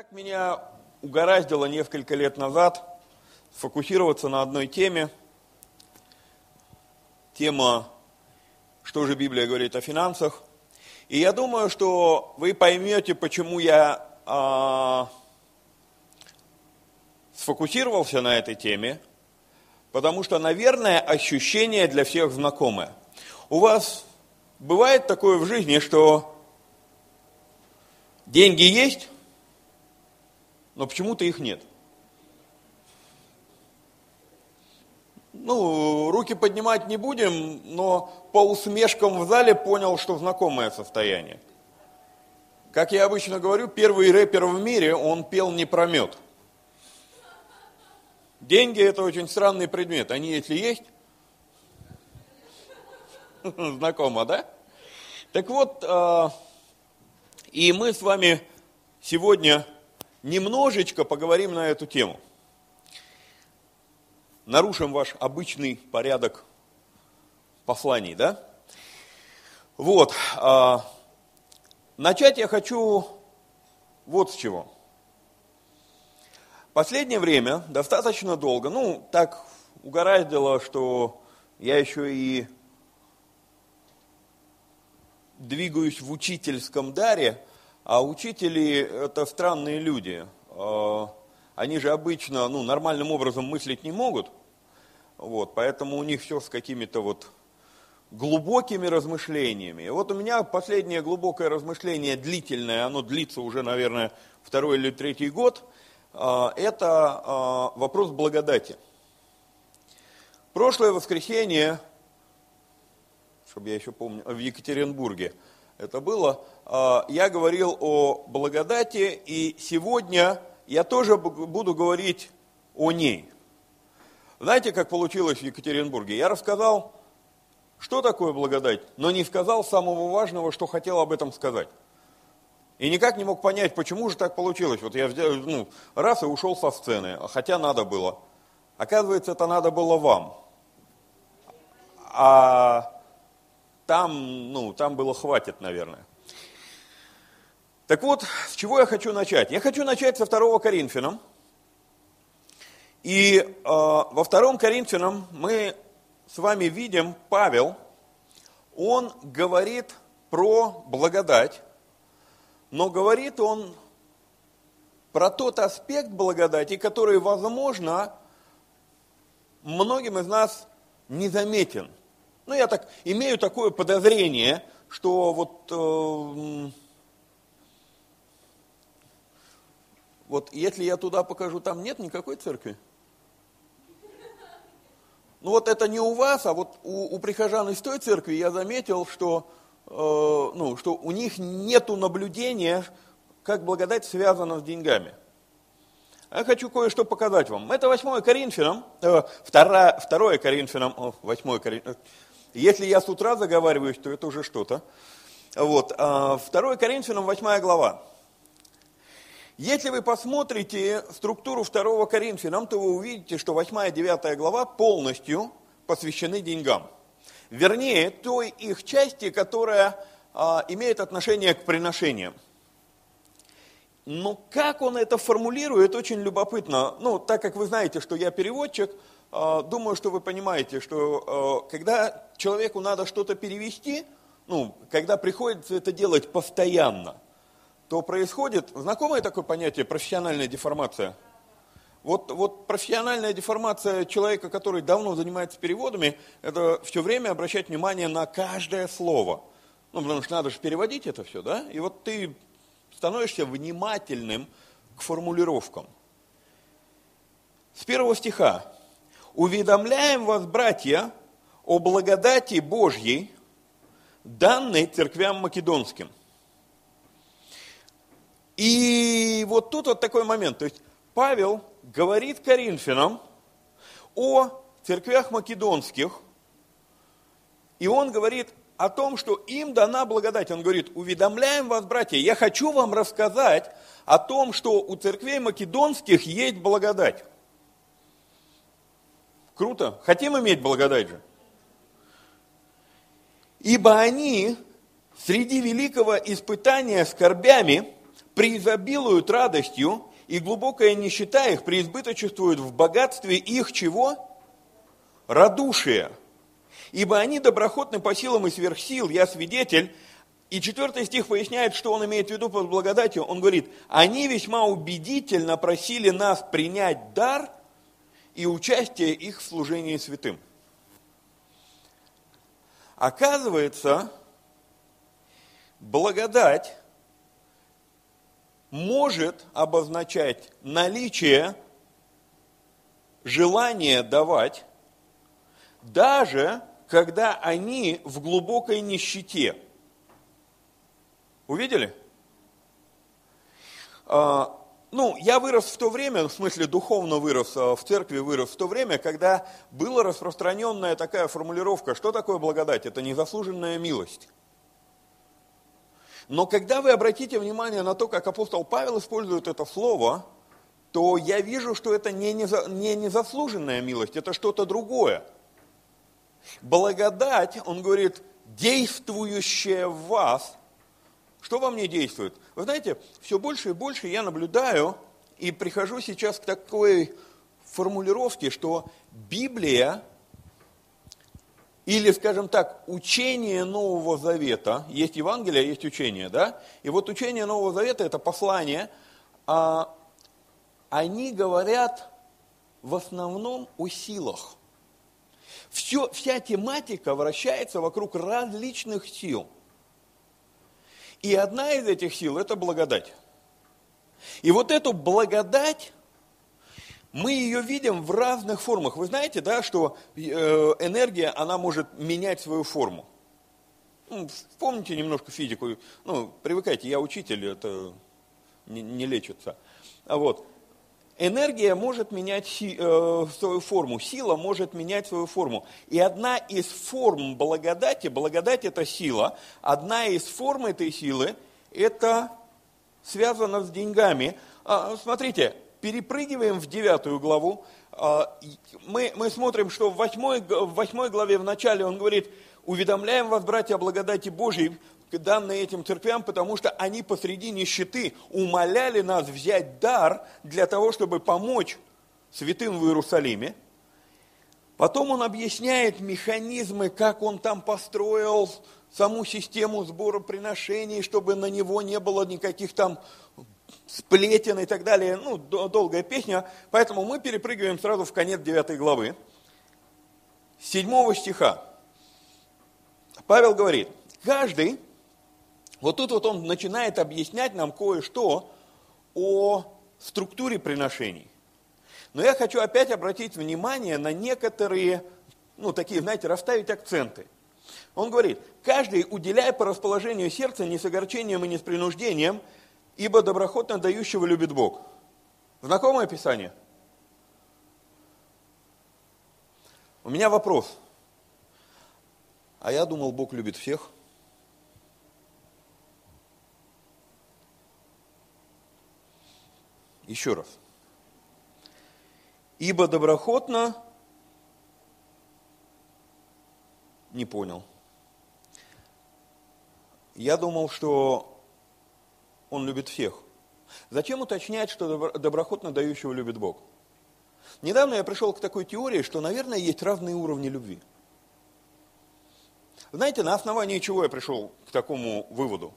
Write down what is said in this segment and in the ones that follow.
Так меня угораздило несколько лет назад сфокусироваться на одной теме. Тема, что же Библия говорит о финансах. И я думаю, что вы поймете, почему я а, сфокусировался на этой теме, потому что, наверное, ощущение для всех знакомое. У вас бывает такое в жизни, что деньги есть, но почему-то их нет. Ну, руки поднимать не будем, но по усмешкам в зале понял, что знакомое состояние. Как я обычно говорю, первый рэпер в мире, он пел не про мед. Деньги это очень странный предмет. Они, если есть, знакомо, да? Так вот, а, и мы с вами сегодня немножечко поговорим на эту тему. Нарушим ваш обычный порядок посланий, да? Вот. А, начать я хочу вот с чего. Последнее время, достаточно долго, ну, так угораздило, что я еще и двигаюсь в учительском даре, а учители – это странные люди. А, они же обычно ну, нормальным образом мыслить не могут, вот, поэтому у них все с какими-то вот глубокими размышлениями. Вот у меня последнее глубокое размышление длительное, оно длится уже, наверное, второй или третий год, а, это а, вопрос благодати. Прошлое воскресенье, чтобы я еще помню, в Екатеринбурге – это было, а, я говорил о благодати, и сегодня я тоже буду говорить о ней. Знаете, как получилось в Екатеринбурге? Я рассказал, что такое благодать, но не сказал самого важного, что хотел об этом сказать. И никак не мог понять, почему же так получилось. Вот я ну, раз и ушел со сцены, хотя надо было. Оказывается, это надо было вам. А там, ну, там было хватит, наверное. Так вот, с чего я хочу начать? Я хочу начать со второго Коринфянам. И э, во втором Коринфянам мы с вами видим Павел, он говорит про благодать, но говорит он про тот аспект благодати, который, возможно, многим из нас незаметен. Ну, я так имею такое подозрение, что вот, э, вот если я туда покажу, там нет никакой церкви. Ну вот это не у вас, а вот у, у прихожан из той церкви я заметил, что, э, ну, что у них нету наблюдения, как благодать связана с деньгами. Я хочу кое-что показать вам. Это 8 Коринфянам, э, 2, 2 Коринфянам, 8 Коринфянам, если я с утра заговариваюсь, то это уже что-то. Вот. 2 а, Коринфянам 8 глава. Если вы посмотрите структуру 2 Коринфянам, то вы увидите, что 8 и 9 глава полностью посвящены деньгам. Вернее, той их части, которая а, имеет отношение к приношениям. Но как он это формулирует, очень любопытно. Ну, так как вы знаете, что я переводчик, думаю, что вы понимаете, что а, когда человеку надо что-то перевести, ну, когда приходится это делать постоянно, то происходит, знакомое такое понятие, профессиональная деформация? Вот, вот профессиональная деформация человека, который давно занимается переводами, это все время обращать внимание на каждое слово. Ну, потому что надо же переводить это все, да? И вот ты становишься внимательным к формулировкам. С первого стиха уведомляем вас, братья, о благодати Божьей, данной церквям македонским. И вот тут вот такой момент. То есть Павел говорит Коринфянам о церквях македонских, и он говорит о том, что им дана благодать. Он говорит, уведомляем вас, братья, я хочу вам рассказать о том, что у церквей македонских есть благодать. Круто. Хотим иметь благодать же? Ибо они среди великого испытания скорбями преизобилуют радостью, и глубокая нищета их преизбыточествует в богатстве их чего? Радушия. Ибо они доброхотны по силам и сверхсил, я свидетель. И четвертый стих поясняет, что он имеет в виду под благодатью. Он говорит, они весьма убедительно просили нас принять дар и участие их в служении святым. Оказывается, благодать может обозначать наличие желания давать, даже когда они в глубокой нищете. Увидели? А, ну, я вырос в то время, в смысле духовно вырос, а, в церкви вырос в то время, когда была распространенная такая формулировка, что такое благодать? Это незаслуженная милость. Но когда вы обратите внимание на то, как апостол Павел использует это слово, то я вижу, что это не, не незаслуженная милость, это что-то другое. Благодать, он говорит, действующая в вас. Что во мне действует? Вы знаете, все больше и больше я наблюдаю и прихожу сейчас к такой формулировке, что Библия или, скажем так, учение Нового Завета, есть Евангелие, есть учение, да? И вот учение Нового Завета, это послание, а, они говорят в основном о силах. Все, вся тематика вращается вокруг различных сил. И одна из этих сил – это благодать. И вот эту благодать мы ее видим в разных формах. Вы знаете, да, что э, энергия, она может менять свою форму. Ну, помните немножко физику, ну, привыкайте, я учитель, это не, не лечится. А вот, энергия может менять э, свою форму, сила может менять свою форму. И одна из форм благодати, благодать это сила, одна из форм этой силы, это связано с деньгами. А, смотрите, перепрыгиваем в девятую главу, а, мы, мы смотрим, что в восьмой, в восьмой главе в начале он говорит, уведомляем вас, братья, о благодати Божьей, данной этим церквям, потому что они посреди нищеты умоляли нас взять дар для того, чтобы помочь святым в Иерусалиме. Потом он объясняет механизмы, как он там построил саму систему сбора приношений, чтобы на него не было никаких там сплетен и так далее. Ну, долгая песня. Поэтому мы перепрыгиваем сразу в конец 9 главы. 7 стиха. Павел говорит, каждый, вот тут вот он начинает объяснять нам кое-что о структуре приношений. Но я хочу опять обратить внимание на некоторые, ну, такие, знаете, расставить акценты. Он говорит, каждый, уделяя по расположению сердца не с огорчением и не с принуждением, ибо доброхотно дающего любит Бог. Знакомое Писание? У меня вопрос. А я думал, Бог любит всех. Еще раз. Ибо доброхотно не понял. Я думал, что он любит всех. Зачем уточнять, что доброхотно дающего любит Бог? Недавно я пришел к такой теории, что, наверное, есть разные уровни любви. Знаете, на основании чего я пришел к такому выводу?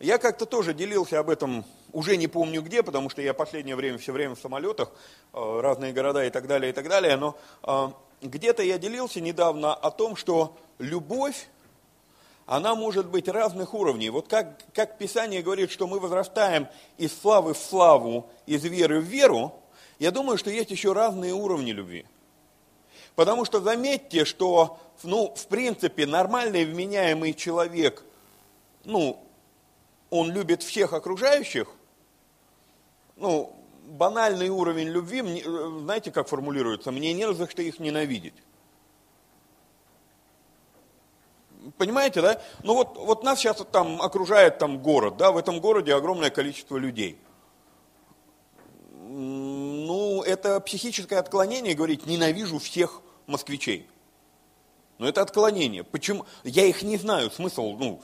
Я как-то тоже делился об этом, уже не помню где, потому что я последнее время все время в самолетах, э, разные города и так далее, и так далее, но э, где-то я делился недавно о том, что любовь она может быть разных уровней. Вот как, как Писание говорит, что мы возрастаем из славы в славу, из веры в веру, я думаю, что есть еще разные уровни любви. Потому что заметьте, что, ну, в принципе, нормальный вменяемый человек, ну, он любит всех окружающих, ну, банальный уровень любви, знаете, как формулируется, мне не за что их ненавидеть. Понимаете, да? Ну вот, вот нас сейчас там окружает там город, да, в этом городе огромное количество людей. Ну, это психическое отклонение говорить «ненавижу всех москвичей». Но это отклонение. Почему? Я их не знаю, смысл, ну,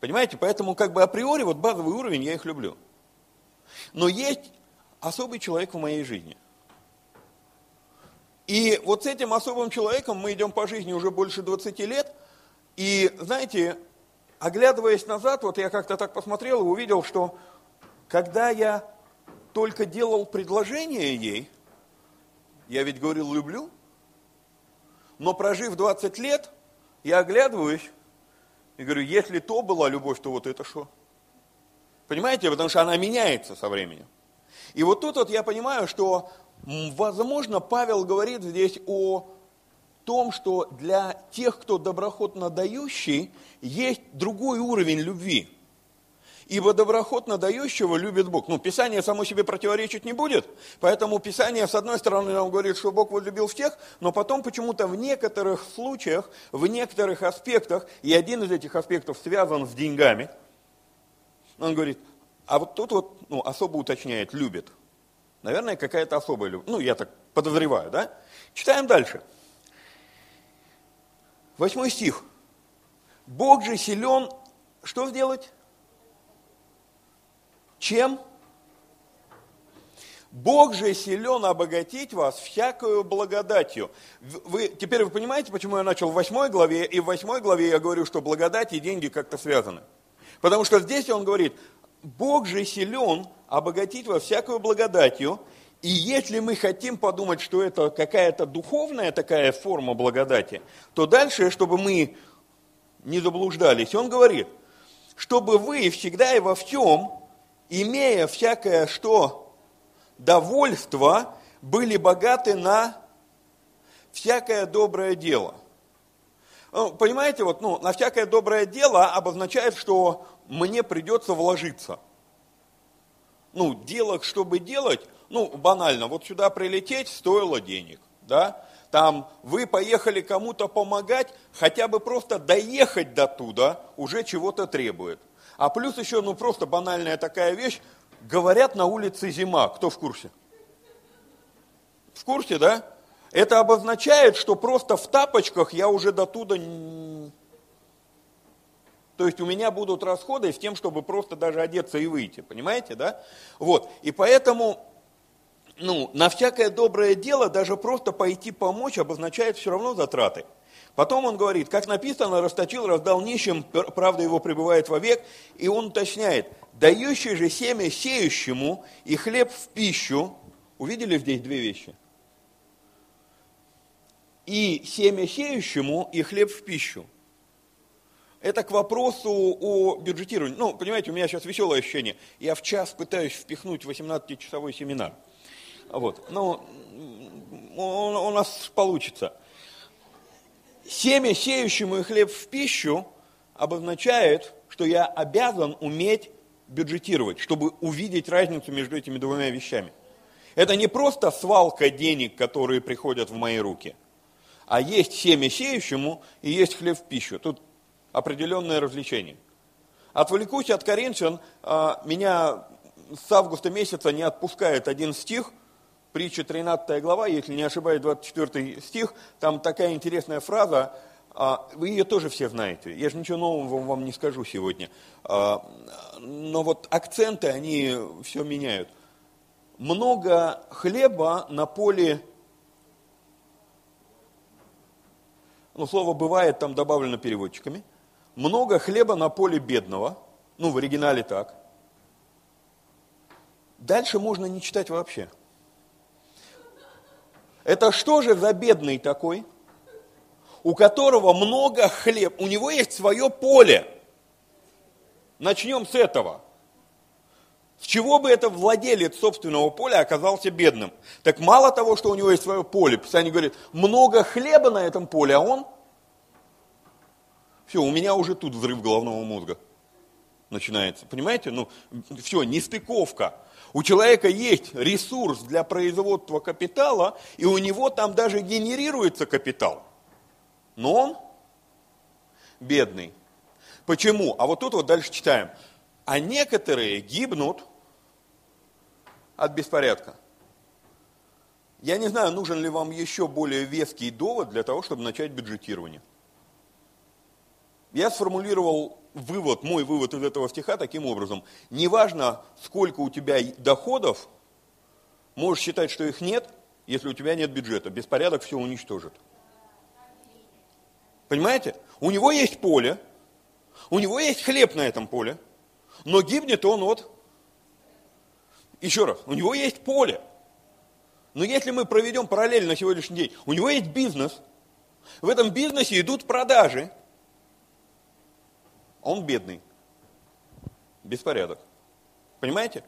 понимаете? Поэтому как бы априори вот базовый уровень я их люблю. Но есть особый человек в моей жизни. И вот с этим особым человеком мы идем по жизни уже больше 20 лет. И, знаете, оглядываясь назад, вот я как-то так посмотрел и увидел, что когда я только делал предложение ей, я ведь говорил «люблю», но прожив 20 лет, я оглядываюсь и говорю, если то была любовь, то вот это что? Понимаете, потому что она меняется со временем. И вот тут вот я понимаю, что, возможно, Павел говорит здесь о том, что для тех, кто доброхотно дающий, есть другой уровень любви. Ибо доброхотно дающего любит Бог. Ну, Писание само себе противоречить не будет, поэтому Писание, с одной стороны, нам говорит, что Бог возлюбил всех, но потом почему-то в некоторых случаях, в некоторых аспектах, и один из этих аспектов связан с деньгами, он говорит, а вот тут вот ну, особо уточняет, любит. Наверное, какая-то особая любовь. Ну, я так подозреваю, да? Читаем дальше. Восьмой стих. Бог же силен, что сделать? Чем? Бог же силен обогатить вас всякую благодатью. Вы, теперь вы понимаете, почему я начал в восьмой главе, и в восьмой главе я говорю, что благодать и деньги как-то связаны. Потому что здесь он говорит, Бог же силен обогатить вас всякую благодатью, и если мы хотим подумать, что это какая-то духовная такая форма благодати, то дальше, чтобы мы не заблуждались, он говорит, чтобы вы всегда и во всем имея всякое что? Довольство, были богаты на всякое доброе дело. Ну, понимаете, вот, ну, на всякое доброе дело обозначает, что мне придется вложиться. Ну, дело, чтобы делать, ну, банально, вот сюда прилететь стоило денег, да, там вы поехали кому-то помогать, хотя бы просто доехать до туда уже чего-то требует. А плюс еще, ну просто банальная такая вещь, говорят на улице зима. Кто в курсе? В курсе, да? Это обозначает, что просто в тапочках я уже до туда... То есть у меня будут расходы с тем, чтобы просто даже одеться и выйти, понимаете, да? Вот, и поэтому, ну, на всякое доброе дело даже просто пойти помочь обозначает все равно затраты. Потом он говорит, как написано, расточил, раздал нищим, правда его пребывает вовек, и он уточняет, дающий же семя сеющему и хлеб в пищу, увидели здесь две вещи? И семя сеющему, и хлеб в пищу. Это к вопросу о бюджетировании. Ну, понимаете, у меня сейчас веселое ощущение. Я в час пытаюсь впихнуть 18-часовой семинар. Вот. Ну, у нас получится. Семя сеющему и хлеб в пищу обозначает, что я обязан уметь бюджетировать, чтобы увидеть разницу между этими двумя вещами. Это не просто свалка денег, которые приходят в мои руки, а есть семя сеющему и есть хлеб в пищу. Тут определенное развлечение. Отвлекусь от Коринфян, а, меня с августа месяца не отпускает один стих – притча 13 глава, если не ошибаюсь, 24 стих, там такая интересная фраза, а, вы ее тоже все знаете, я же ничего нового вам не скажу сегодня, а, но вот акценты, они все меняют. Много хлеба на поле, ну, слово «бывает» там добавлено переводчиками, много хлеба на поле бедного, ну, в оригинале так. Дальше можно не читать вообще – это что же за бедный такой, у которого много хлеб, у него есть свое поле. Начнем с этого. С чего бы это владелец собственного поля оказался бедным? Так мало того, что у него есть свое поле, Писание говорит, много хлеба на этом поле, а он... Все, у меня уже тут взрыв головного мозга начинается. Понимаете? Ну, все, нестыковка. У человека есть ресурс для производства капитала, и у него там даже генерируется капитал. Но он бедный. Почему? А вот тут вот дальше читаем. А некоторые гибнут от беспорядка. Я не знаю, нужен ли вам еще более веский довод для того, чтобы начать бюджетирование. Я сформулировал вывод, мой вывод из этого стиха таким образом. Неважно, сколько у тебя доходов, можешь считать, что их нет, если у тебя нет бюджета. Беспорядок все уничтожит. Понимаете? У него есть поле, у него есть хлеб на этом поле, но гибнет он от... Еще раз, у него есть поле. Но если мы проведем параллель на сегодняшний день, у него есть бизнес, в этом бизнесе идут продажи, он бедный, беспорядок. Понимаете?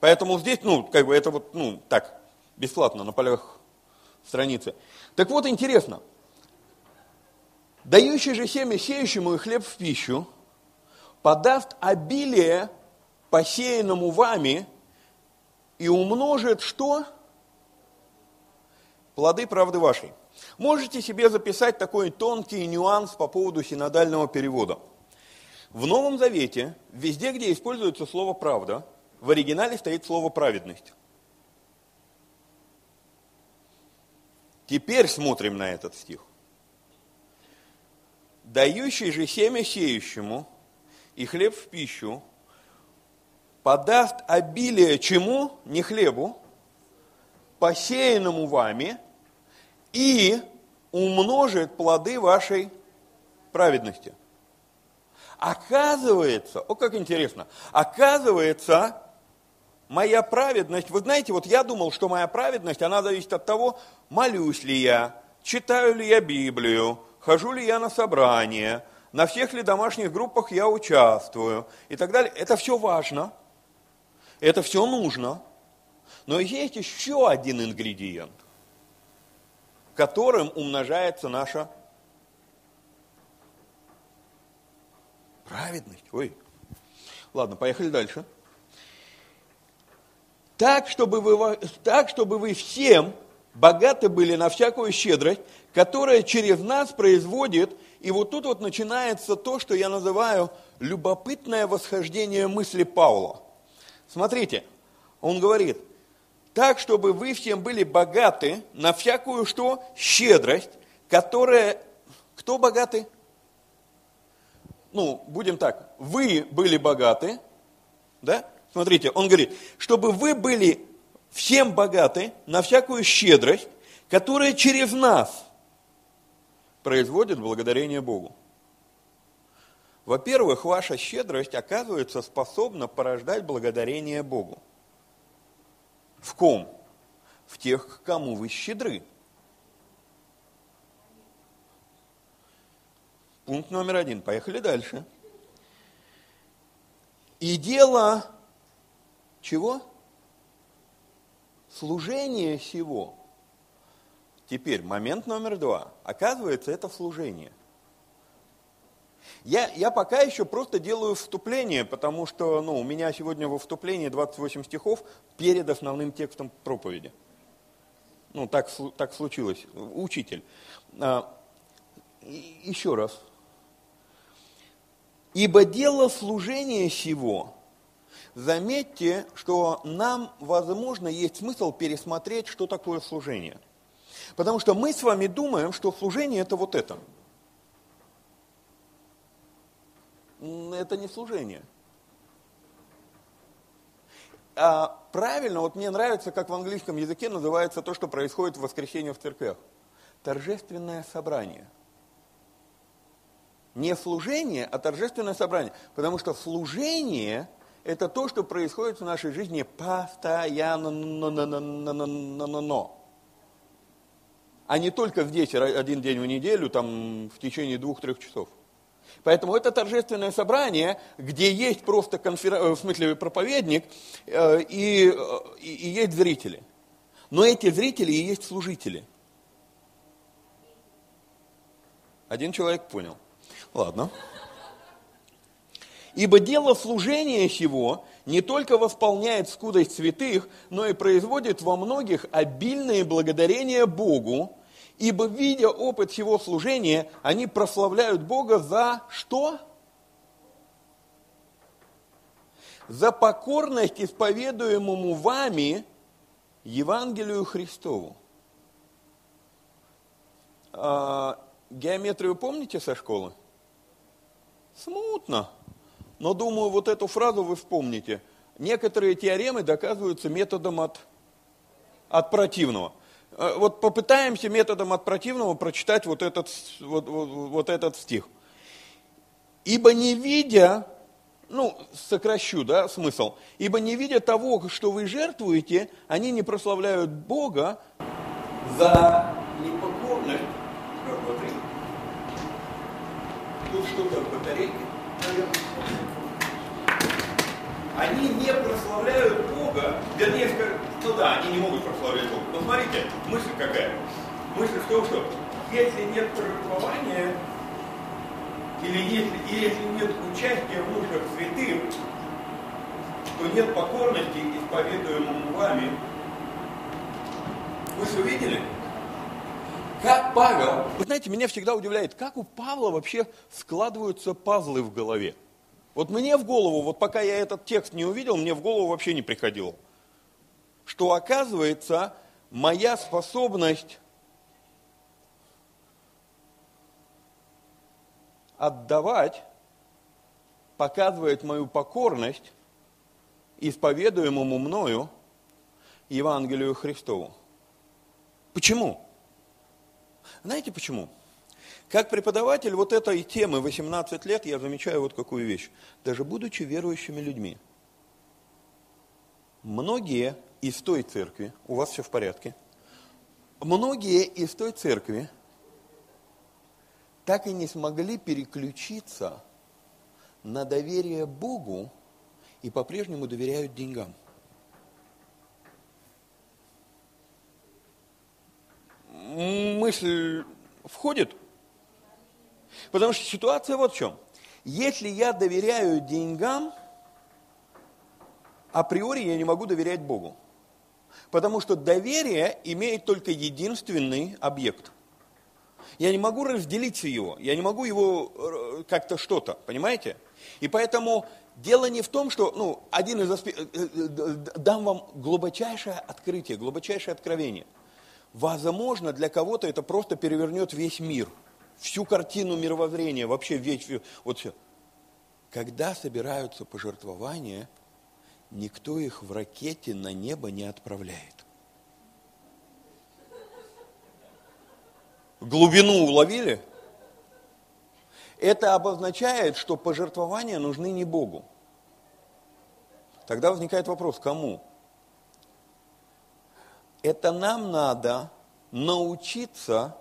Поэтому здесь, ну, как бы это вот, ну, так, бесплатно на полях страницы. Так вот, интересно, Дающий же семя сеющему и хлеб в пищу, подаст обилие посеянному вами и умножит что? Плоды правды вашей. Можете себе записать такой тонкий нюанс по поводу синодального перевода. В Новом Завете, везде, где используется слово «правда», в оригинале стоит слово «праведность». Теперь смотрим на этот стих дающий же семя сеющему и хлеб в пищу, подаст обилие чему? Не хлебу, посеянному вами, и умножит плоды вашей праведности. Оказывается, о как интересно, оказывается, моя праведность, вы знаете, вот я думал, что моя праведность, она зависит от того, молюсь ли я, читаю ли я Библию, хожу ли я на собрание, на всех ли домашних группах я участвую и так далее. Это все важно, это все нужно. Но есть еще один ингредиент, которым умножается наша праведность. Ой. Ладно, поехали дальше. Так, чтобы вы, так, чтобы вы всем богаты были на всякую щедрость, которая через нас производит, и вот тут вот начинается то, что я называю любопытное восхождение мысли Павла. Смотрите, он говорит, так, чтобы вы всем были богаты на всякую что? Щедрость, которая... Кто богаты? Ну, будем так, вы были богаты, да? Смотрите, он говорит, чтобы вы были всем богаты на всякую щедрость, которая через нас производит благодарение Богу. Во-первых, ваша щедрость, оказывается, способна порождать благодарение Богу. В ком? В тех, кому вы щедры. Пункт номер один. Поехали дальше. И дело чего? служение сего. Теперь момент номер два. Оказывается, это служение. Я, я пока еще просто делаю вступление, потому что ну, у меня сегодня во вступлении 28 стихов перед основным текстом проповеди. Ну, так, так случилось. Учитель. А, еще раз. Ибо дело служения сего заметьте, что нам, возможно, есть смысл пересмотреть, что такое служение. Потому что мы с вами думаем, что служение это вот это. Это не служение. А правильно, вот мне нравится, как в английском языке называется то, что происходит в воскресенье в церквях. Торжественное собрание. Не служение, а торжественное собрание. Потому что служение – это то, что происходит в нашей жизни постоянно, но, но, но, но, но, но, но. а не только здесь один день в неделю, там в течение двух-трех часов. Поэтому это торжественное собрание, где есть просто конфер... Э, в смысле проповедник э, и, э, и, и есть зрители. Но эти зрители и есть служители. Один человек понял. Ладно. Ибо дело служения сего не только восполняет скудость святых, но и производит во многих обильное благодарение Богу, ибо, видя опыт всего служения, они прославляют Бога за что? За покорность исповедуемому вами Евангелию Христову. А, геометрию помните со школы? Смутно. Но думаю, вот эту фразу вы вспомните. Некоторые теоремы доказываются методом от, от противного. Э, вот попытаемся методом от противного прочитать вот этот, вот, вот, вот этот стих. Ибо не видя, ну, сокращу, да, смысл, ибо не видя того, что вы жертвуете, они не прославляют Бога за непокорность. Тут что-то в батарейке, Они не прославляют Бога, вернее, ну да, они не могут прославлять Бога. Но смотрите, мысль какая? Мысль в том, что если нет пожертвования, или если, если нет участия в нуждах святых, то нет покорности исповедуемому вами. Вы все видели? Как Павел, вы знаете, меня всегда удивляет, как у Павла вообще складываются пазлы в голове. Вот мне в голову, вот пока я этот текст не увидел, мне в голову вообще не приходило, что оказывается моя способность отдавать показывает мою покорность исповедуемому мною Евангелию Христову. Почему? Знаете почему? Как преподаватель вот этой темы 18 лет я замечаю вот какую вещь. Даже будучи верующими людьми, многие из той церкви, у вас все в порядке, многие из той церкви так и не смогли переключиться на доверие Богу и по-прежнему доверяют деньгам. Мысль входит? Потому что ситуация вот в чем. Если я доверяю деньгам, априори я не могу доверять Богу. Потому что доверие имеет только единственный объект – я не могу разделить его, я не могу его э, как-то что-то, понимаете? И поэтому дело не в том, что, ну, один из аспектов, э, э, дам вам глубочайшее открытие, глубочайшее откровение. Возможно, для кого-то это просто перевернет весь мир, всю картину мировоззрения, вообще весь, вот все. Когда собираются пожертвования, никто их в ракете на небо не отправляет. глубину уловили? Это обозначает, что пожертвования нужны не Богу. Тогда возникает вопрос, кому? Это нам надо научиться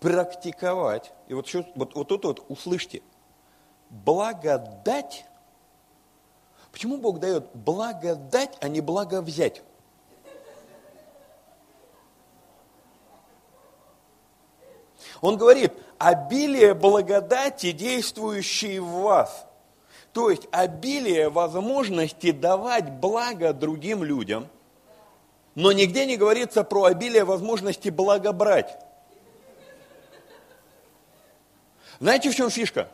практиковать. И вот, вот, вот тут вот услышьте. Благодать. Почему Бог дает благодать, а не благовзять? Он говорит, обилие благодати, действующей в вас. То есть обилие возможности давать благо другим людям. Но нигде не говорится про обилие возможности благобрать. Знаете, в чем фишка?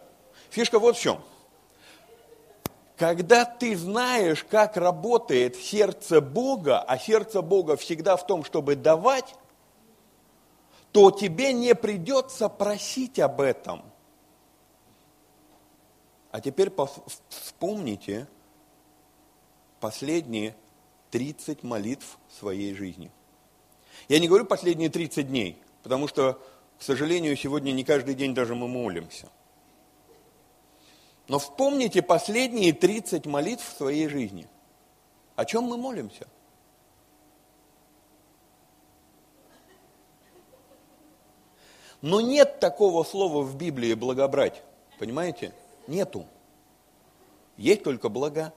Фишка вот в чем. Когда ты знаешь, как работает сердце Бога, а сердце Бога всегда в том, чтобы давать, то тебе не придется просить об этом. А теперь вспомните последние 30 молитв своей жизни. Я не говорю последние 30 дней, потому что, к сожалению, сегодня не каждый день даже мы молимся. Но вспомните последние 30 молитв в своей жизни. О чем мы молимся? Но нет такого слова в Библии благобрать. Понимаете? Нету. Есть только блага.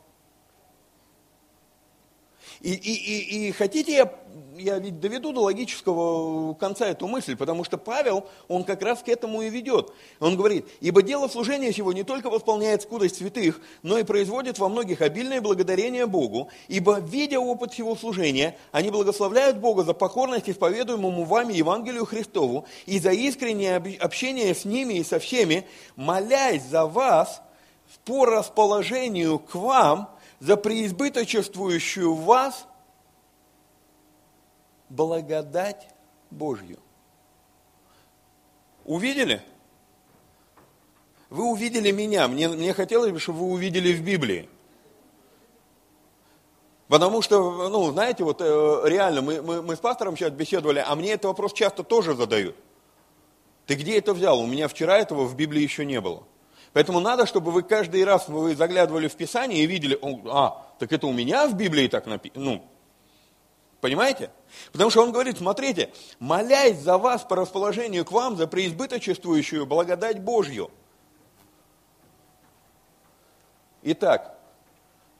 И, и, и, и хотите, я, я ведь доведу до логического конца эту мысль, потому что Павел, он как раз к этому и ведет. Он говорит, ибо дело служения сего не только восполняет скудость святых, но и производит во многих обильное благодарение Богу, ибо, видя опыт его служения, они благословляют Бога за покорность исповедуемому вами Евангелию Христову и за искреннее общение с ними и со всеми, молясь за вас по расположению к вам – за преизбыточествующую в вас благодать Божью. Увидели? Вы увидели меня, мне, мне хотелось бы, чтобы вы увидели в Библии. Потому что, ну, знаете, вот э, реально, мы, мы, мы с пастором сейчас беседовали, а мне этот вопрос часто тоже задают. Ты где это взял? У меня вчера этого в Библии еще не было. Поэтому надо, чтобы вы каждый раз вы заглядывали в Писание и видели, а, так это у меня в Библии так написано. Ну, понимаете? Потому что он говорит, смотрите, молясь за вас по расположению к вам, за преизбыточествующую благодать Божью. Итак,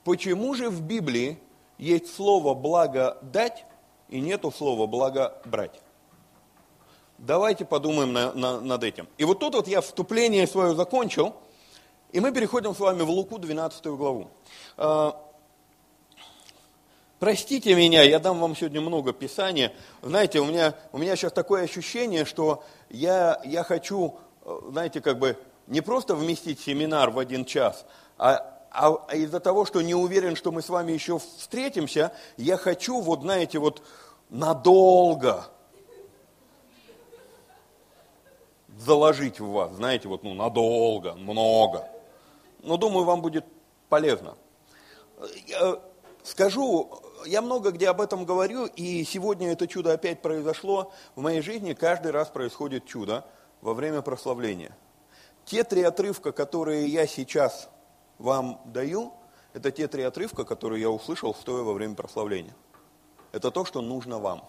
почему же в Библии есть слово «благо дать» и нету слова «благо брать»? Давайте подумаем на, на, над этим. И вот тут вот я вступление свое закончил, и мы переходим с вами в Луку 12 главу. А, простите меня, я дам вам сегодня много писания. Знаете, у меня, у меня сейчас такое ощущение, что я, я хочу, э, знаете, как бы не просто вместить семинар в один час, а а, из-за того, что не уверен, что мы с вами еще встретимся, я хочу, вот знаете, вот надолго заложить в вас, знаете, вот ну, надолго, много. Но думаю, вам будет полезно. Я скажу, я много где об этом говорю, и сегодня это чудо опять произошло. В моей жизни каждый раз происходит чудо во время прославления. Те три отрывка, которые я сейчас вам даю, это те три отрывка, которые я услышал, стоя во время прославления. Это то, что нужно вам.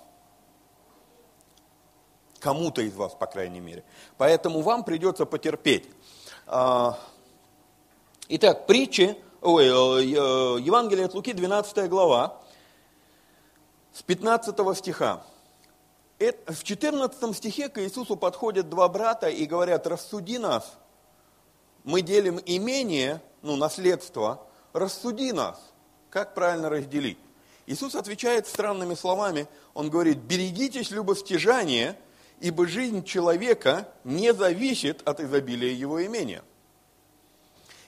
Кому-то из вас, по крайней мере. Поэтому вам придется потерпеть. Итак, притчи, ой, э, э, Евангелие от Луки, 12 глава, с 15 стиха. В 14 стихе к Иисусу подходят два брата и говорят, рассуди нас, мы делим имение, ну, наследство, рассуди нас, как правильно разделить. Иисус отвечает странными словами, он говорит, берегитесь любостяжания, ибо жизнь человека не зависит от изобилия его имения.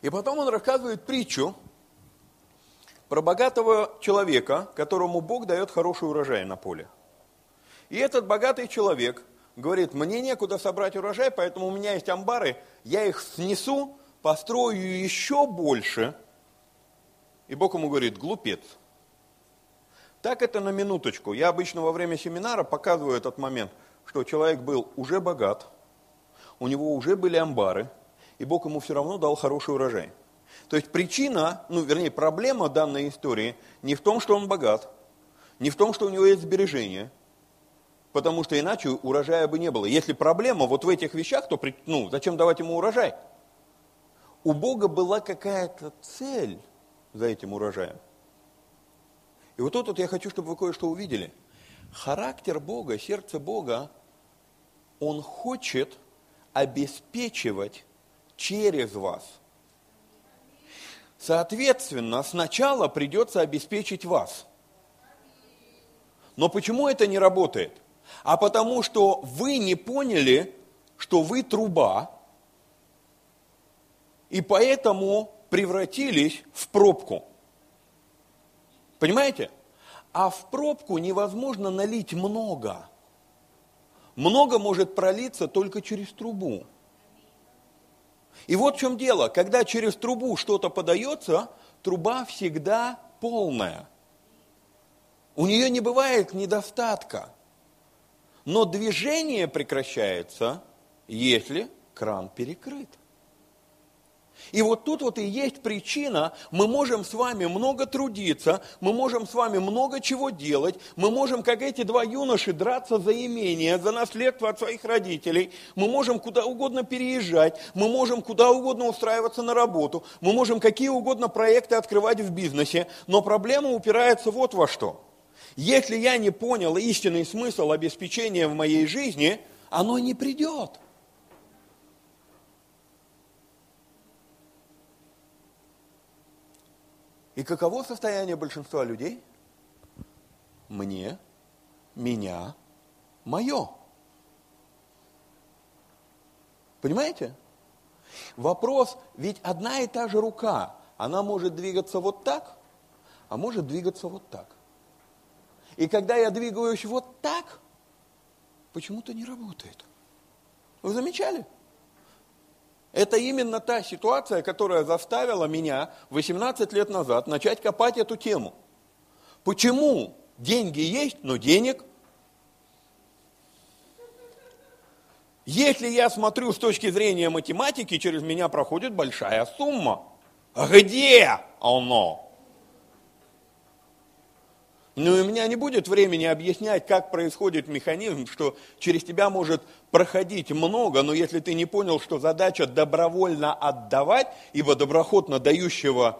И потом он рассказывает притчу про богатого человека, которому Бог дает хороший урожай на поле. И этот богатый человек говорит, мне некуда собрать урожай, поэтому у меня есть амбары, я их снесу, построю еще больше. И Бог ему говорит, глупец. Так это на минуточку. Я обычно во время семинара показываю этот момент, что человек был уже богат, у него уже были амбары, и Бог ему все равно дал хороший урожай. То есть причина, ну вернее проблема данной истории не в том, что он богат, не в том, что у него есть сбережения, потому что иначе урожая бы не было. Если проблема вот в этих вещах, то ну, зачем давать ему урожай? у Бога была какая-то цель за этим урожаем. И вот тут вот я хочу, чтобы вы кое-что увидели. Характер Бога, сердце Бога, Он хочет обеспечивать через вас. Соответственно, сначала придется обеспечить вас. Но почему это не работает? А потому что вы не поняли, что вы труба, и поэтому превратились в пробку. Понимаете? А в пробку невозможно налить много. Много может пролиться только через трубу. И вот в чем дело. Когда через трубу что-то подается, труба всегда полная. У нее не бывает недостатка. Но движение прекращается, если кран перекрыт. И вот тут вот и есть причина, мы можем с вами много трудиться, мы можем с вами много чего делать, мы можем, как эти два юноши, драться за имение, за наследство от своих родителей, мы можем куда угодно переезжать, мы можем куда угодно устраиваться на работу, мы можем какие угодно проекты открывать в бизнесе, но проблема упирается вот во что. Если я не понял истинный смысл обеспечения в моей жизни, оно не придет. И каково состояние большинства людей? Мне, меня, мое. Понимаете? Вопрос, ведь одна и та же рука, она может двигаться вот так, а может двигаться вот так. И когда я двигаюсь вот так, почему-то не работает. Вы замечали? Это именно та ситуация, которая заставила меня 18 лет назад начать копать эту тему. Почему деньги есть, но денег Если я смотрю с точки зрения математики, через меня проходит большая сумма. А где оно? И у меня не будет времени объяснять, как происходит механизм, что через тебя может проходить много, но если ты не понял, что задача добровольно отдавать, ибо доброхотно дающего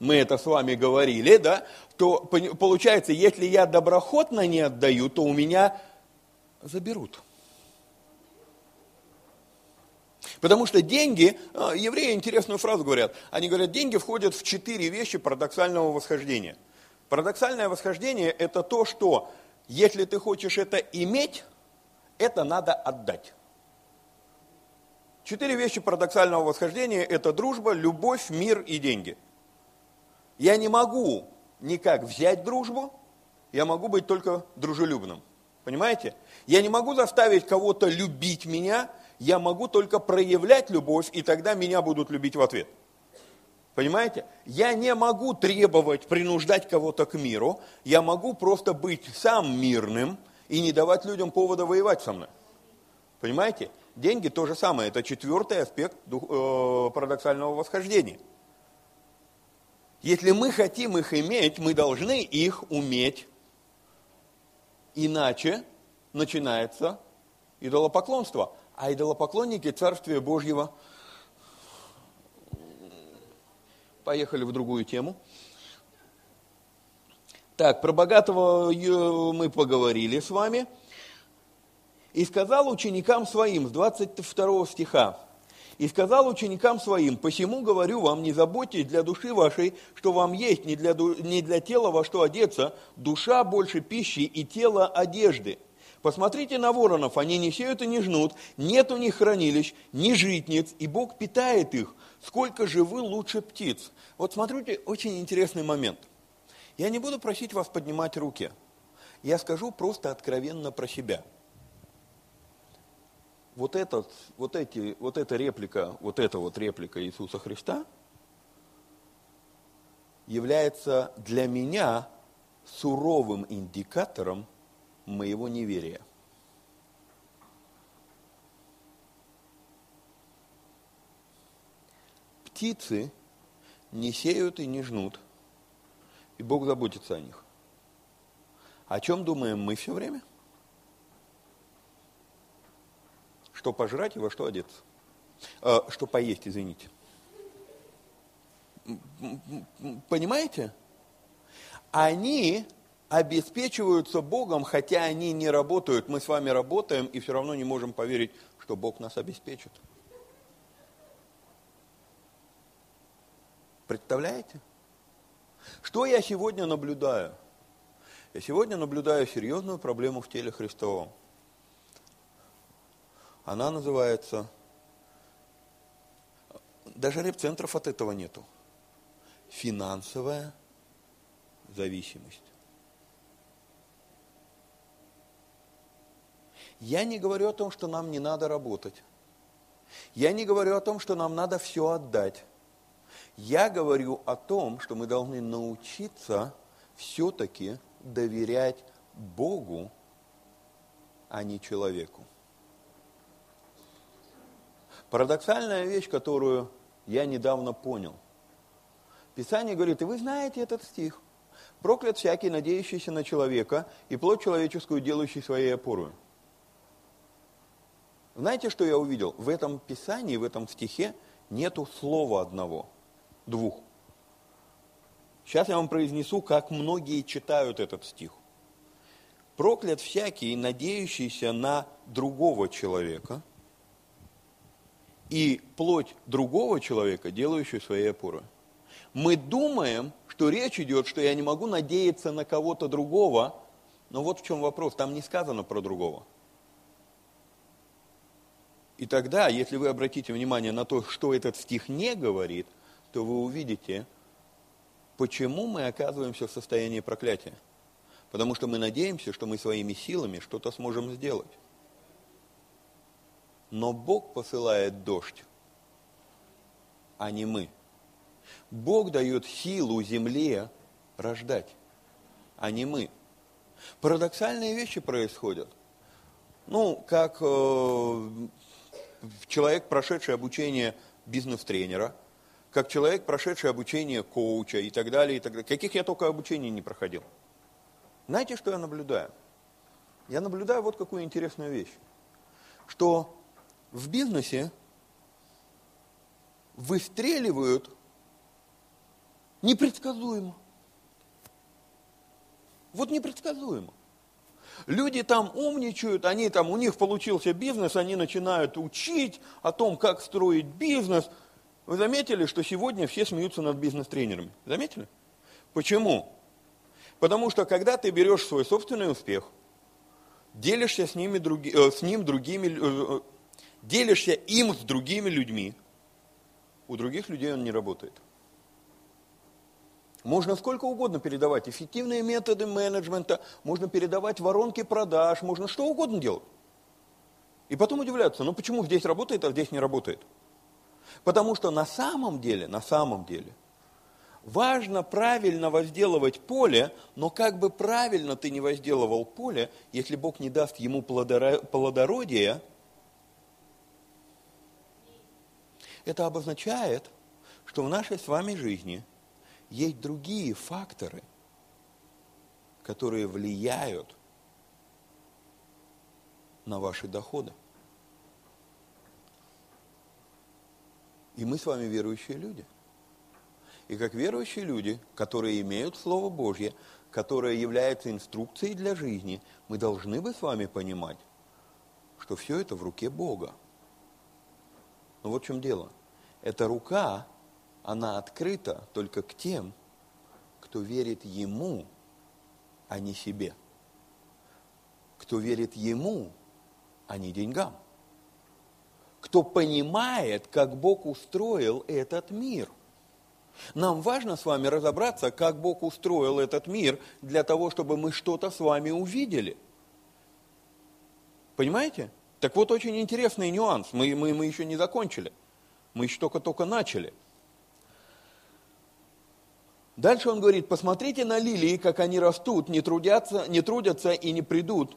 мы это с вами говорили, да, то получается, если я доброхотно не отдаю, то у меня заберут. Потому что деньги, а, евреи интересную фразу говорят, они говорят, деньги входят в четыре вещи парадоксального восхождения. Парадоксальное восхождение – это то, что если ты хочешь это иметь, это надо отдать. Четыре вещи парадоксального восхождения – это дружба, любовь, мир и деньги. Я не могу никак взять дружбу, я могу быть только дружелюбным. Понимаете? Я не могу заставить кого-то любить меня, я могу только проявлять любовь, и тогда меня будут любить в ответ. Понимаете? Я не могу требовать, принуждать кого-то к миру, я могу просто быть сам мирным и не давать людям повода воевать со мной. Понимаете? Деньги то же самое, это четвертый аспект э, парадоксального восхождения. Если мы хотим их иметь, мы должны их уметь. Иначе начинается идолопоклонство а идолопоклонники Царствия Божьего поехали в другую тему. Так, про богатого мы поговорили с вами. «И сказал ученикам своим» с 22 стиха. «И сказал ученикам своим, посему говорю вам, не заботьтесь для души вашей, что вам есть, не для, не для тела во что одеться, душа больше пищи и тело одежды. Посмотрите на воронов, они не сеют и не жнут, нет у них хранилищ, ни житниц, и Бог питает их. Сколько же вы лучше птиц? Вот смотрите, очень интересный момент. Я не буду просить вас поднимать руки. Я скажу просто откровенно про себя. Вот, этот, вот, эти, вот эта реплика, вот эта вот реплика Иисуса Христа является для меня суровым индикатором моего неверия. Птицы не сеют и не жнут, и Бог заботится о них. О чем думаем мы все время? Что пожрать и во что одеться? Э, что поесть, извините. Понимаете? Они обеспечиваются Богом, хотя они не работают. Мы с вами работаем и все равно не можем поверить, что Бог нас обеспечит. Представляете? Что я сегодня наблюдаю? Я сегодня наблюдаю серьезную проблему в теле Христовом. Она называется, даже репцентров от этого нету, финансовая зависимость. Я не говорю о том, что нам не надо работать. Я не говорю о том, что нам надо все отдать. Я говорю о том, что мы должны научиться все-таки доверять Богу, а не человеку. Парадоксальная вещь, которую я недавно понял. Писание говорит, и вы знаете этот стих. Проклят всякий, надеющийся на человека, и плоть человеческую, делающий своей опорой. Знаете, что я увидел? В этом писании, в этом стихе нету слова одного, двух. Сейчас я вам произнесу, как многие читают этот стих. Проклят всякий, надеющийся на другого человека, и плоть другого человека, делающую своей опорой. Мы думаем, что речь идет, что я не могу надеяться на кого-то другого, но вот в чем вопрос, там не сказано про другого – и тогда, если вы обратите внимание на то, что этот стих не говорит, то вы увидите, почему мы оказываемся в состоянии проклятия. Потому что мы надеемся, что мы своими силами что-то сможем сделать. Но Бог посылает дождь а не мы. Бог дает силу земле рождать, а не мы. Парадоксальные вещи происходят. Ну, как э, человек, прошедший обучение бизнес-тренера, как человек, прошедший обучение коуча и так далее, и так далее. Каких я только обучений не проходил. Знаете, что я наблюдаю? Я наблюдаю вот какую интересную вещь. Что в бизнесе выстреливают непредсказуемо. Вот непредсказуемо. Люди там умничают, они там, у них получился бизнес, они начинают учить о том, как строить бизнес. Вы заметили, что сегодня все смеются над бизнес-тренерами? Заметили? Почему? Потому что когда ты берешь свой собственный успех, делишься с, ними, други, э, с ним другими, э, э, делишься им с другими людьми, у других людей он не работает. Можно сколько угодно передавать эффективные методы менеджмента, можно передавать воронки продаж, можно что угодно делать. И потом удивляться, ну почему здесь работает, а здесь не работает? Потому что на самом деле, на самом деле, важно правильно возделывать поле, но как бы правильно ты не возделывал поле, если Бог не даст ему плодородия, это обозначает, что в нашей с вами жизни – есть другие факторы, которые влияют на ваши доходы. И мы с вами верующие люди. И как верующие люди, которые имеют Слово Божье, которое является инструкцией для жизни, мы должны бы с вами понимать, что все это в руке Бога. Но вот в чем дело. Эта рука она открыта только к тем, кто верит Ему, а не себе. Кто верит Ему, а не деньгам. Кто понимает, как Бог устроил этот мир. Нам важно с вами разобраться, как Бог устроил этот мир, для того, чтобы мы что-то с вами увидели. Понимаете? Так вот, очень интересный нюанс. Мы, мы, мы еще не закончили. Мы еще только-только начали. Дальше он говорит, посмотрите на лилии, как они растут, не трудятся, не трудятся и не придут.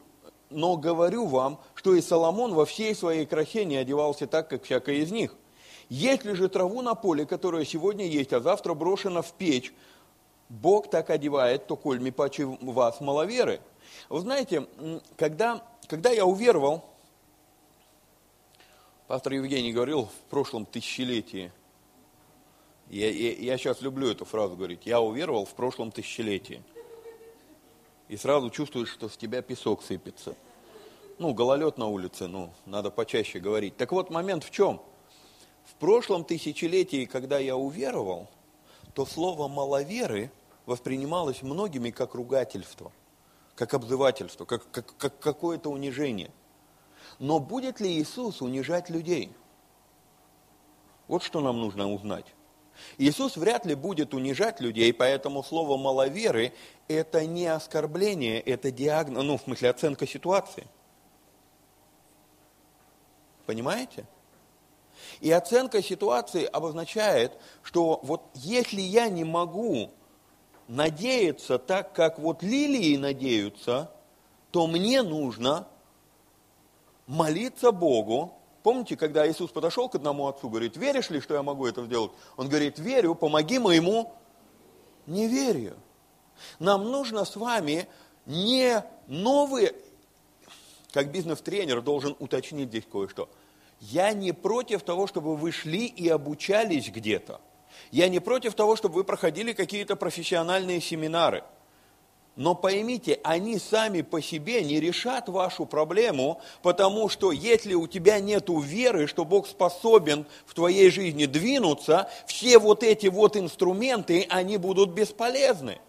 Но говорю вам, что и Соломон во всей своей красе не одевался так, как всякая из них. Если же траву на поле, которая сегодня есть, а завтра брошена в печь, Бог так одевает, то кольми паче вас маловеры. Вы знаете, когда, когда я уверовал, пастор Евгений говорил в прошлом тысячелетии, я, я, я сейчас люблю эту фразу говорить. Я уверовал в прошлом тысячелетии. И сразу чувствуешь, что с тебя песок сыпется. Ну, гололед на улице, ну, надо почаще говорить. Так вот, момент в чем? В прошлом тысячелетии, когда я уверовал, то слово «маловеры» воспринималось многими как ругательство, как обзывательство, как, как, как какое-то унижение. Но будет ли Иисус унижать людей? Вот что нам нужно узнать. Иисус вряд ли будет унижать людей, поэтому слово «маловеры» – это не оскорбление, это диагноз, ну, в смысле, оценка ситуации. Понимаете? И оценка ситуации обозначает, что вот если я не могу надеяться так, как вот лилии надеются, то мне нужно молиться Богу, Помните, когда Иисус подошел к одному отцу, говорит, веришь ли, что я могу это сделать? Он говорит, верю, помоги моему неверию. Нам нужно с вами не новые, как бизнес-тренер должен уточнить здесь кое-что. Я не против того, чтобы вы шли и обучались где-то. Я не против того, чтобы вы проходили какие-то профессиональные семинары – но поймите, они сами по себе не решат вашу проблему, потому что если у тебя нет веры, что Бог способен в твоей жизни двинуться, все вот эти вот инструменты, они будут бесполезны.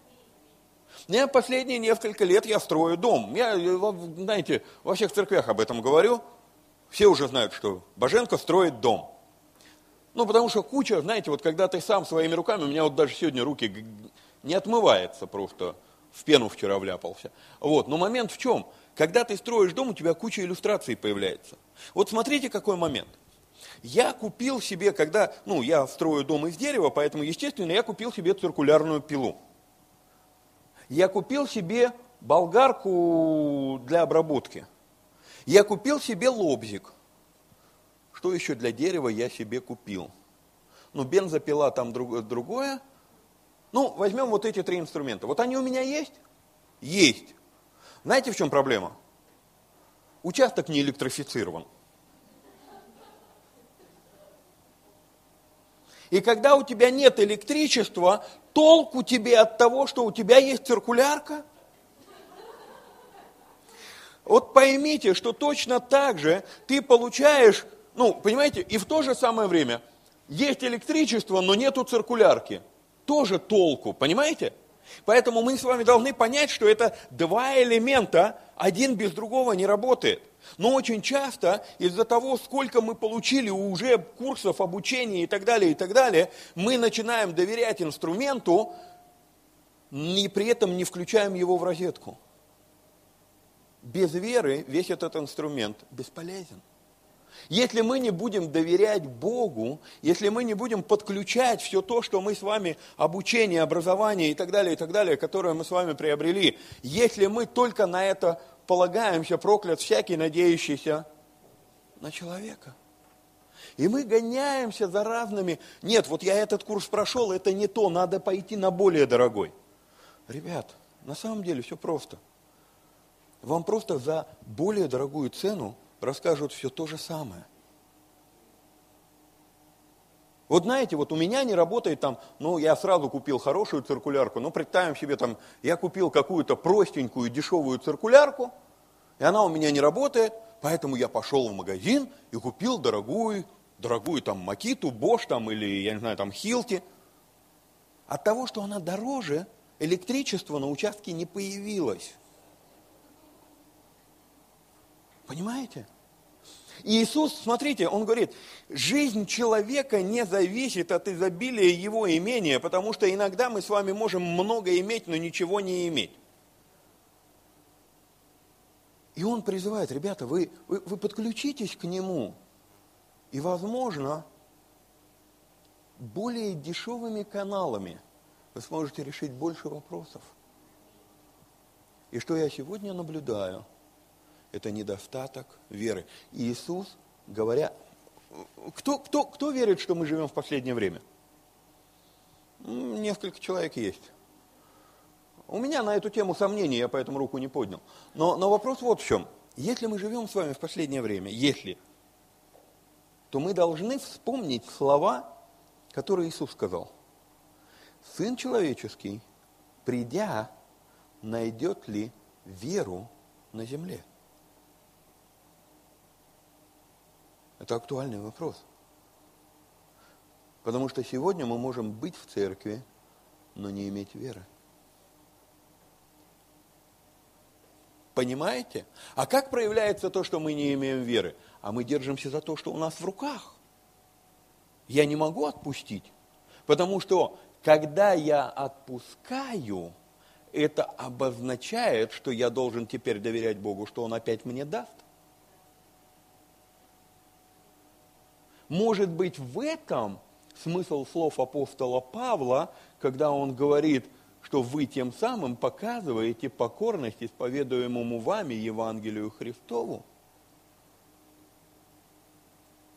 Я последние несколько лет я строю дом. Я, знаете, во всех церквях об этом говорю. Все уже знают, что Боженко строит дом. Ну, потому что куча, знаете, вот когда ты сам своими руками, у меня вот даже сегодня руки не отмывается просто в пену вчера вляпался. Вот. Но момент в чем? Когда ты строишь дом, у тебя куча иллюстраций появляется. Вот смотрите, какой момент. Я купил себе, когда, ну, я строю дом из дерева, поэтому, естественно, я купил себе циркулярную пилу. Я купил себе болгарку для обработки. Я купил себе лобзик. Что еще для дерева я себе купил? Ну, бензопила там друг, другое. Ну, возьмем вот эти три инструмента. Вот они у меня есть? Есть. Знаете, в чем проблема? Участок не электрифицирован. И когда у тебя нет электричества, толку тебе от того, что у тебя есть циркулярка? Вот поймите, что точно так же ты получаешь, ну, понимаете, и в то же самое время есть электричество, но нету циркулярки. Тоже толку, понимаете? Поэтому мы с вами должны понять, что это два элемента, один без другого не работает. Но очень часто из-за того, сколько мы получили уже курсов обучения и так далее, и так далее, мы начинаем доверять инструменту, и при этом не включаем его в розетку. Без веры весь этот инструмент бесполезен. Если мы не будем доверять Богу, если мы не будем подключать все то, что мы с вами, обучение, образование и так далее, и так далее, которое мы с вами приобрели, если мы только на это полагаемся, проклят всякий, надеющийся на человека. И мы гоняемся за разными. Нет, вот я этот курс прошел, это не то, надо пойти на более дорогой. Ребят, на самом деле все просто. Вам просто за более дорогую цену расскажут все то же самое. Вот знаете, вот у меня не работает там, ну, я сразу купил хорошую циркулярку, ну, представим себе там, я купил какую-то простенькую, дешевую циркулярку, и она у меня не работает, поэтому я пошел в магазин и купил дорогую, дорогую там Макиту, Бош там или, я не знаю, там Хилти. От того, что она дороже, электричество на участке не появилось. Понимаете? И Иисус, смотрите, Он говорит, жизнь человека не зависит от изобилия его имения, потому что иногда мы с вами можем много иметь, но ничего не иметь. И Он призывает, ребята, вы, вы, вы подключитесь к Нему, и, возможно, более дешевыми каналами вы сможете решить больше вопросов. И что я сегодня наблюдаю – это недостаток веры. Иисус, говоря, кто, кто, кто верит, что мы живем в последнее время? Несколько человек есть. У меня на эту тему сомнений, я поэтому руку не поднял. Но, но вопрос вот в чем. Если мы живем с вами в последнее время, если, то мы должны вспомнить слова, которые Иисус сказал. Сын человеческий, придя, найдет ли веру на земле? Это актуальный вопрос. Потому что сегодня мы можем быть в церкви, но не иметь веры. Понимаете? А как проявляется то, что мы не имеем веры? А мы держимся за то, что у нас в руках. Я не могу отпустить. Потому что, когда я отпускаю, это обозначает, что я должен теперь доверять Богу, что Он опять мне даст. Может быть, в этом смысл слов апостола Павла, когда он говорит, что вы тем самым показываете покорность исповедуемому вами Евангелию Христову.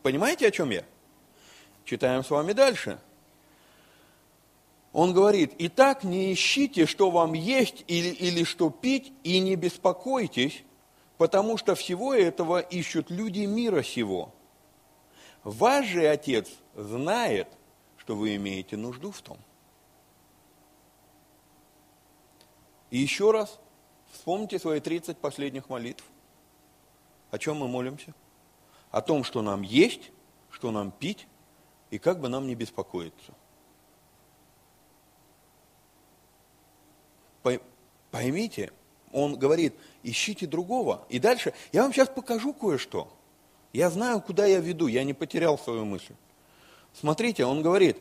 Понимаете, о чем я? Читаем с вами дальше. Он говорит, «Итак, не ищите, что вам есть или, или что пить, и не беспокойтесь, потому что всего этого ищут люди мира сего. Ваш же Отец знает, что вы имеете нужду в том. И еще раз вспомните свои 30 последних молитв. О чем мы молимся? О том, что нам есть, что нам пить, и как бы нам не беспокоиться. Поймите, он говорит, ищите другого. И дальше, я вам сейчас покажу кое-что. Я знаю, куда я веду, я не потерял свою мысль. Смотрите, он говорит,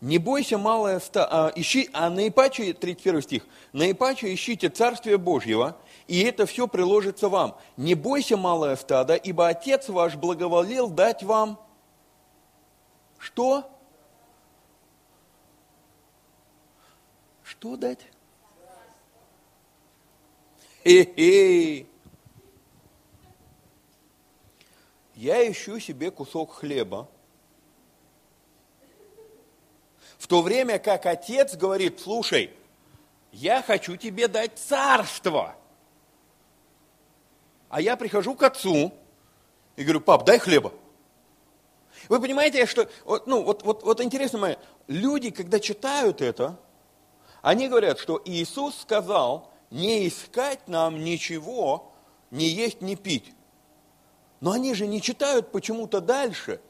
Не бойся, малая ста... а, ищи, а наипаче, 31 стих, наипаче ищите Царствие Божьего, и это все приложится вам. Не бойся, малое стадо, ибо Отец ваш благоволил дать вам что? Что дать? Хе-хе. Я ищу себе кусок хлеба, в то время как отец говорит, слушай, я хочу тебе дать царство. А я прихожу к отцу и говорю, пап, дай хлеба. Вы понимаете, что, ну, вот, вот, вот интересно мое, люди, когда читают это, они говорят, что Иисус сказал, не искать нам ничего, не есть, не пить. Но они же не читают почему-то дальше.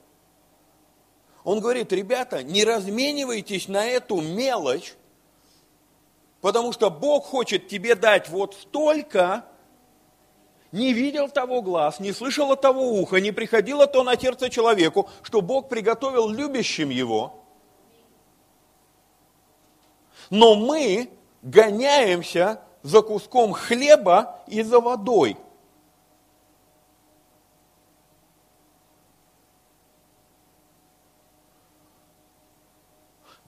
Он говорит, ребята, не разменивайтесь на эту мелочь, потому что Бог хочет тебе дать вот столько, не видел того глаз, не слышало того уха, не приходило то на сердце человеку, что Бог приготовил любящим его. Но мы гоняемся за куском хлеба и за водой.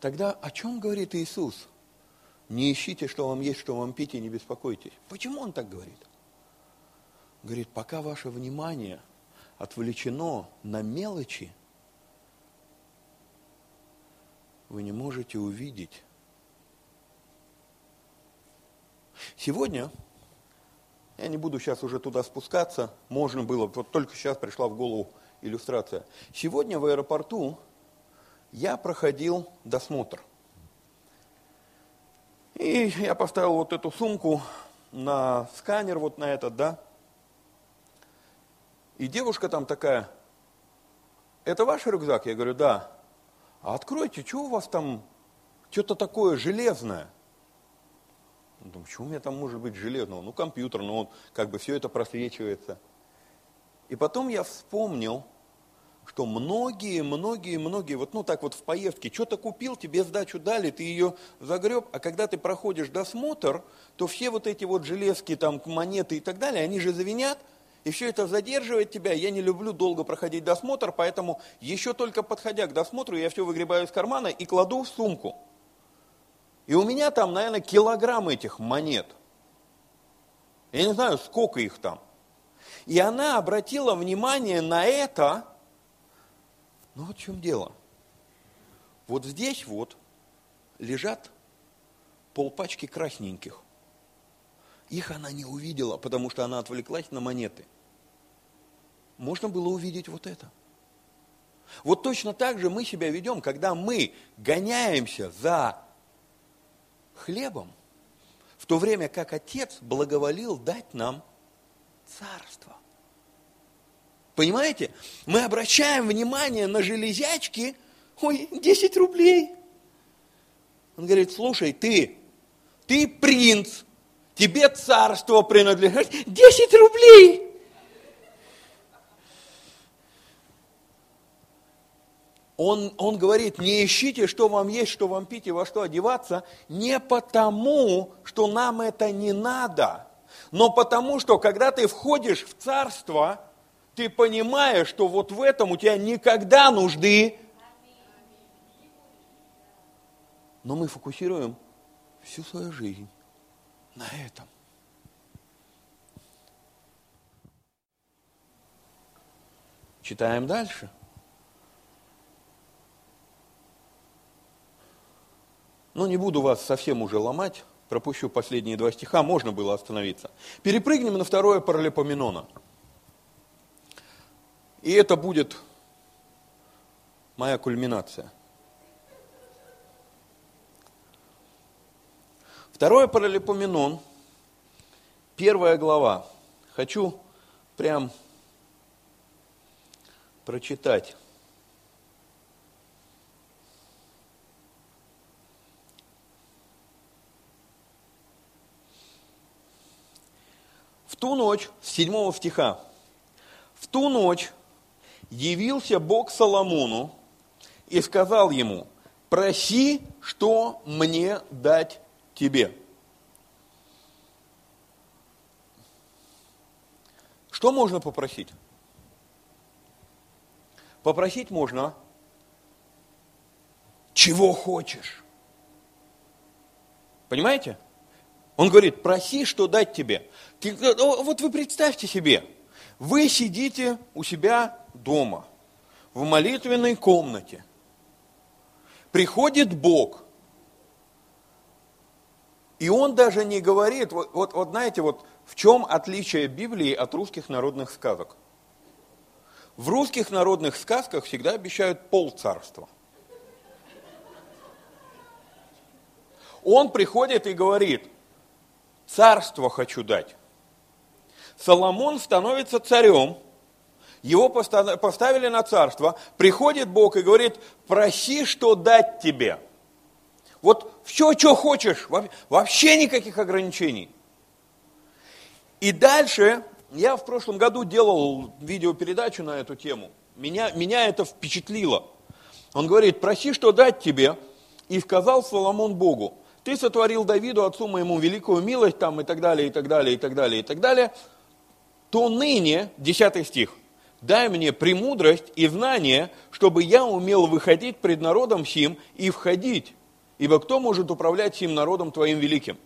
Тогда о чем говорит Иисус? Не ищите, что вам есть, что вам пить, и не беспокойтесь. Почему Он так говорит? Говорит, пока ваше внимание отвлечено на мелочи, вы не можете увидеть. Сегодня, я не буду сейчас уже туда спускаться, можно было, вот только сейчас пришла в голову иллюстрация. Сегодня в аэропорту я проходил досмотр. И я поставил вот эту сумку на сканер, вот на этот, да, и девушка там такая, это ваш рюкзак? Я говорю, да. А откройте, что у вас там, что-то такое железное? Думаю, что у меня там может быть железного? Ну, компьютер, но он как бы все это просвечивается. И потом я вспомнил, что многие, многие, многие, вот ну так вот в поездке, что-то купил, тебе сдачу дали, ты ее загреб, а когда ты проходишь досмотр, то все вот эти вот железки, там, монеты и так далее, они же завинят, и все это задерживает тебя. Я не люблю долго проходить досмотр, поэтому еще только подходя к досмотру, я все выгребаю из кармана и кладу в сумку. И у меня там, наверное, килограмм этих монет. Я не знаю, сколько их там. И она обратила внимание на это. Ну вот в чем дело. Вот здесь вот лежат полпачки красненьких. Их она не увидела, потому что она отвлеклась на монеты можно было увидеть вот это. Вот точно так же мы себя ведем, когда мы гоняемся за хлебом, в то время как Отец благоволил дать нам царство. Понимаете? Мы обращаем внимание на железячки, ой, 10 рублей. Он говорит, слушай, ты, ты принц, тебе царство принадлежит, 10 рублей. Он, он говорит, не ищите, что вам есть, что вам пить и во что одеваться, не потому, что нам это не надо, но потому, что когда ты входишь в царство, ты понимаешь, что вот в этом у тебя никогда нужды. Но мы фокусируем всю свою жизнь на этом. Читаем дальше. Ну, не буду вас совсем уже ломать, пропущу последние два стиха, можно было остановиться. Перепрыгнем на второе паралипоменона. И это будет моя кульминация. Второе паралипоменон, первая глава. Хочу прям прочитать. ту ночь, с 7 стиха, в ту ночь явился Бог Соломону и сказал ему, проси, что мне дать тебе. Что можно попросить? Попросить можно, чего хочешь. Понимаете? Он говорит, проси, что дать тебе. Вот вы представьте себе, вы сидите у себя дома, в молитвенной комнате. Приходит Бог, и он даже не говорит, вот, вот, вот знаете, вот в чем отличие Библии от русских народных сказок? В русских народных сказках всегда обещают пол царства. Он приходит и говорит, царство хочу дать. Соломон становится царем, его поставили на царство, приходит Бог и говорит, проси, что дать тебе. Вот все, что хочешь, вообще никаких ограничений. И дальше, я в прошлом году делал видеопередачу на эту тему, меня, меня это впечатлило. Он говорит, проси, что дать тебе, и сказал Соломон Богу, ты сотворил Давиду, отцу моему, великую милость, там, и так далее, и так далее, и так далее, и так далее, то ныне, 10 стих, дай мне премудрость и знание, чтобы я умел выходить пред народом сим и входить, ибо кто может управлять сим народом твоим великим?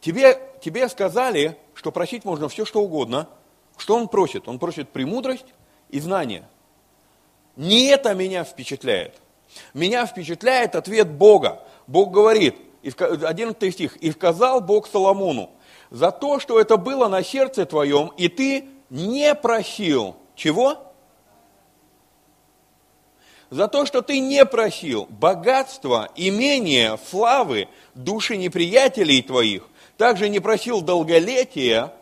Тебе, тебе сказали, что просить можно все, что угодно. Что он просит? Он просит премудрость и знание. Не это меня впечатляет. Меня впечатляет ответ Бога. Бог говорит, 11 стих, «И сказал Бог Соломону, за то, что это было на сердце твоем, и ты не просил». Чего? За то, что ты не просил богатства, имения, славы, души неприятелей твоих, также не просил долголетия,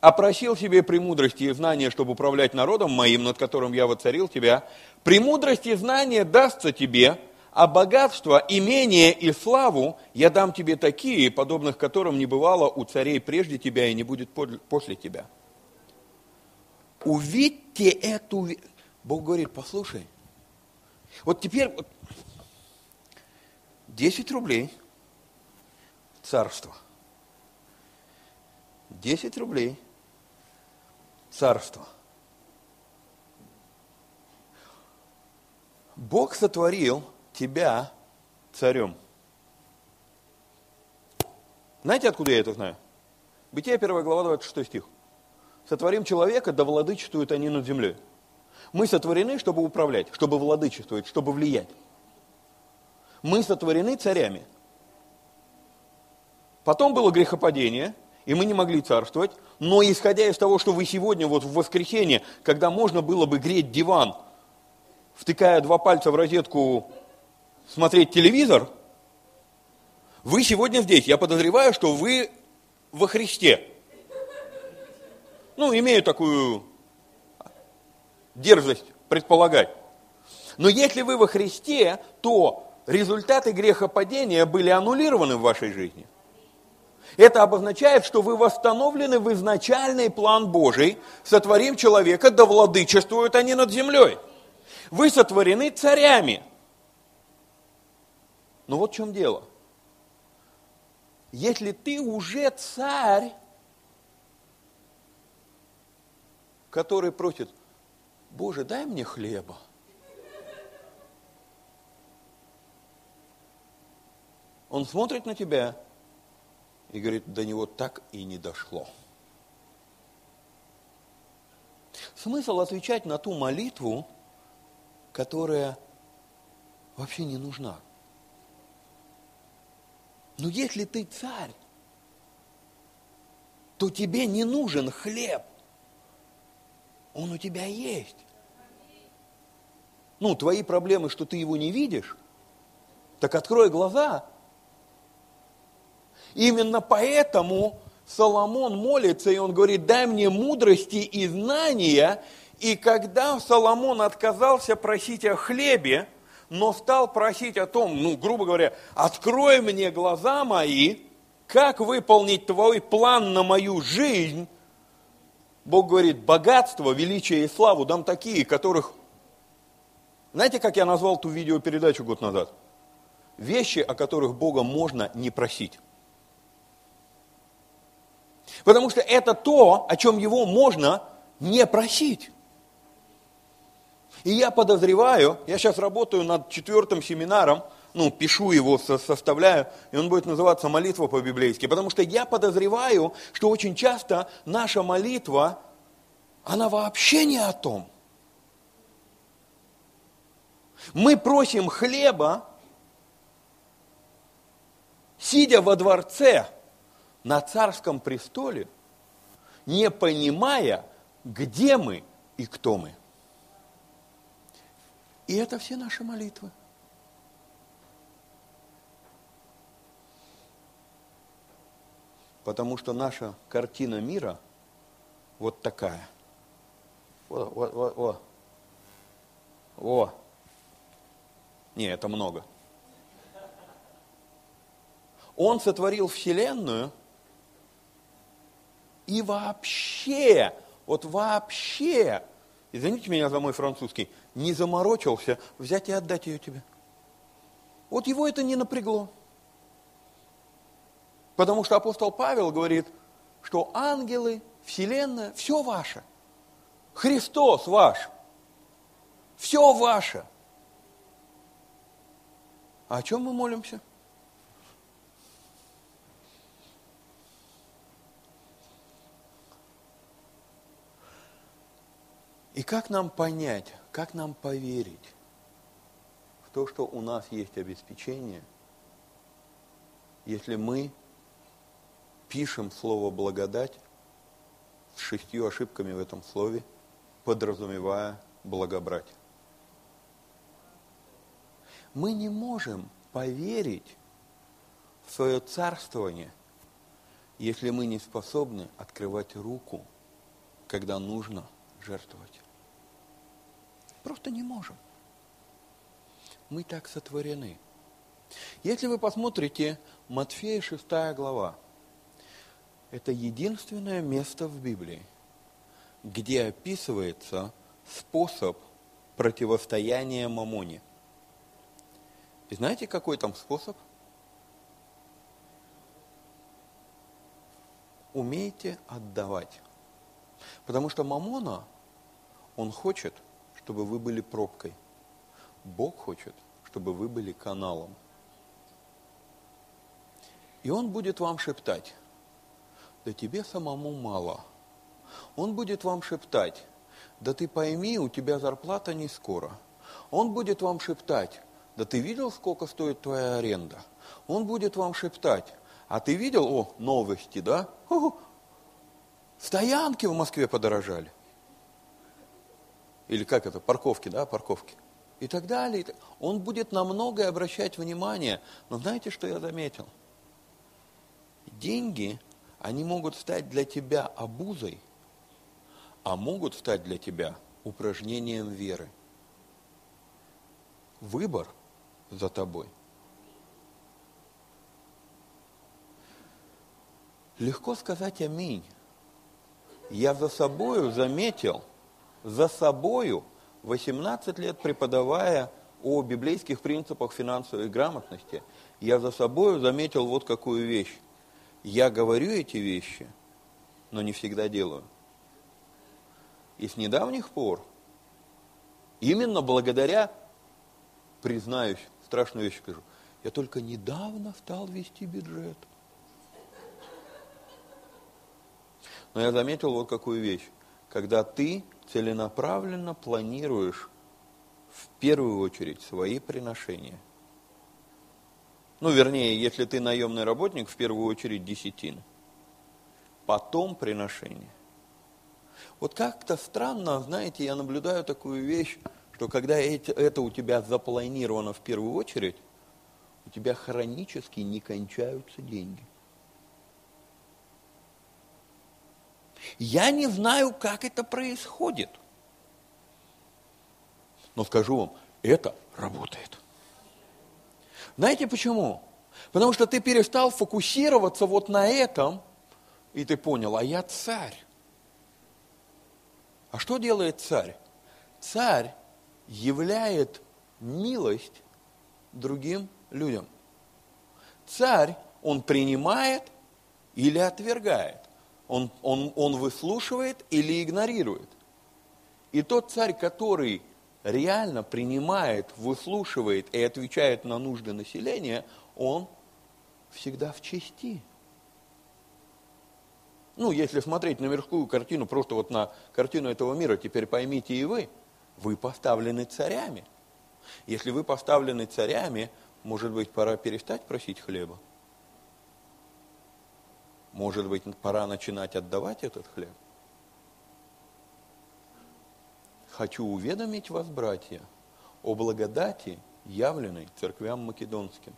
а просил себе премудрости и знания, чтобы управлять народом моим, над которым я воцарил тебя. Премудрость и знание дастся тебе, а богатство, имение и славу я дам тебе такие, подобных которым не бывало у царей прежде тебя и не будет после тебя. Увидьте эту... Бог говорит, послушай, вот теперь вот 10 рублей царство. 10 рублей царство. Бог сотворил тебя царем. Знаете, откуда я это знаю? Бытие 1 глава 26 стих. Сотворим человека, да владычествуют они над землей. Мы сотворены, чтобы управлять, чтобы владычествовать, чтобы влиять. Мы сотворены царями. Потом было грехопадение, и мы не могли царствовать. Но исходя из того, что вы сегодня, вот в воскресенье, когда можно было бы греть диван, втыкая два пальца в розетку смотреть телевизор, вы сегодня здесь. Я подозреваю, что вы во Христе. Ну, имею такую дерзость предполагать. Но если вы во Христе, то результаты грехопадения были аннулированы в вашей жизни. Это обозначает, что вы восстановлены в изначальный план Божий, сотворим человека, да владычествуют они над землей. Вы сотворены царями – но вот в чем дело. Если ты уже царь, который просит, Боже, дай мне хлеба. Он смотрит на тебя и говорит, до него так и не дошло. Смысл отвечать на ту молитву, которая вообще не нужна. Но если ты царь, то тебе не нужен хлеб. Он у тебя есть. Ну, твои проблемы, что ты его не видишь, так открой глаза. Именно поэтому Соломон молится, и он говорит, дай мне мудрости и знания. И когда Соломон отказался просить о хлебе, но стал просить о том, ну, грубо говоря, открой мне глаза мои, как выполнить твой план на мою жизнь, Бог говорит, богатство, величие и славу дам такие, которых, Знаете, как я назвал ту видеопередачу год назад? Вещи, о которых Бога можно не просить. Потому что это то, о чем его можно не просить. И я подозреваю, я сейчас работаю над четвертым семинаром, ну, пишу его, составляю, и он будет называться «Молитва по-библейски», потому что я подозреваю, что очень часто наша молитва, она вообще не о том. Мы просим хлеба, сидя во дворце на царском престоле, не понимая, где мы и кто мы. И это все наши молитвы. Потому что наша картина мира вот такая. О, о, о, о. О. Не, это много. Он сотворил Вселенную и вообще, вот вообще, извините меня за мой французский, не заморочился взять и отдать ее тебе. Вот его это не напрягло. Потому что апостол Павел говорит, что ангелы, вселенная, все ваше. Христос ваш. Все ваше. А о чем мы молимся? И как нам понять, как нам поверить в то, что у нас есть обеспечение, если мы пишем слово благодать с шестью ошибками в этом слове, подразумевая благобрать. Мы не можем поверить в свое царствование, если мы не способны открывать руку, когда нужно жертвовать. Просто не можем. Мы так сотворены. Если вы посмотрите Матфея 6 глава, это единственное место в Библии, где описывается способ противостояния мамоне. И знаете, какой там способ? Умейте отдавать. Потому что мамона, он хочет – чтобы вы были пробкой. Бог хочет, чтобы вы были каналом. И Он будет вам шептать, да тебе самому мало. Он будет вам шептать, да ты пойми, у тебя зарплата не скоро. Он будет вам шептать, да ты видел, сколько стоит твоя аренда? Он будет вам шептать, а ты видел, о, новости, да? Стоянки в Москве подорожали или как это, парковки, да, парковки, и так далее. Он будет на многое обращать внимание. Но знаете, что я заметил? Деньги, они могут стать для тебя обузой, а могут стать для тебя упражнением веры. Выбор за тобой. Легко сказать аминь. Я за собою заметил – за собою 18 лет преподавая о библейских принципах финансовой грамотности, я за собою заметил вот какую вещь. Я говорю эти вещи, но не всегда делаю. И с недавних пор, именно благодаря, признаюсь, страшную вещь скажу, я только недавно стал вести бюджет. Но я заметил вот какую вещь. Когда ты целенаправленно планируешь в первую очередь свои приношения. Ну, вернее, если ты наемный работник, в первую очередь десятин. Потом приношение. Вот как-то странно, знаете, я наблюдаю такую вещь, что когда это у тебя запланировано в первую очередь, у тебя хронически не кончаются деньги. Я не знаю, как это происходит. Но скажу вам, это работает. Знаете почему? Потому что ты перестал фокусироваться вот на этом, и ты понял, а я царь. А что делает царь? Царь являет милость другим людям. Царь, он принимает или отвергает. Он, он, он выслушивает или игнорирует. И тот царь, который реально принимает, выслушивает и отвечает на нужды населения, он всегда в чести. Ну, если смотреть на мирскую картину, просто вот на картину этого мира, теперь поймите и вы, вы поставлены царями. Если вы поставлены царями, может быть, пора перестать просить хлеба? Может быть, пора начинать отдавать этот хлеб? Хочу уведомить вас, братья, о благодати, явленной церквям македонским.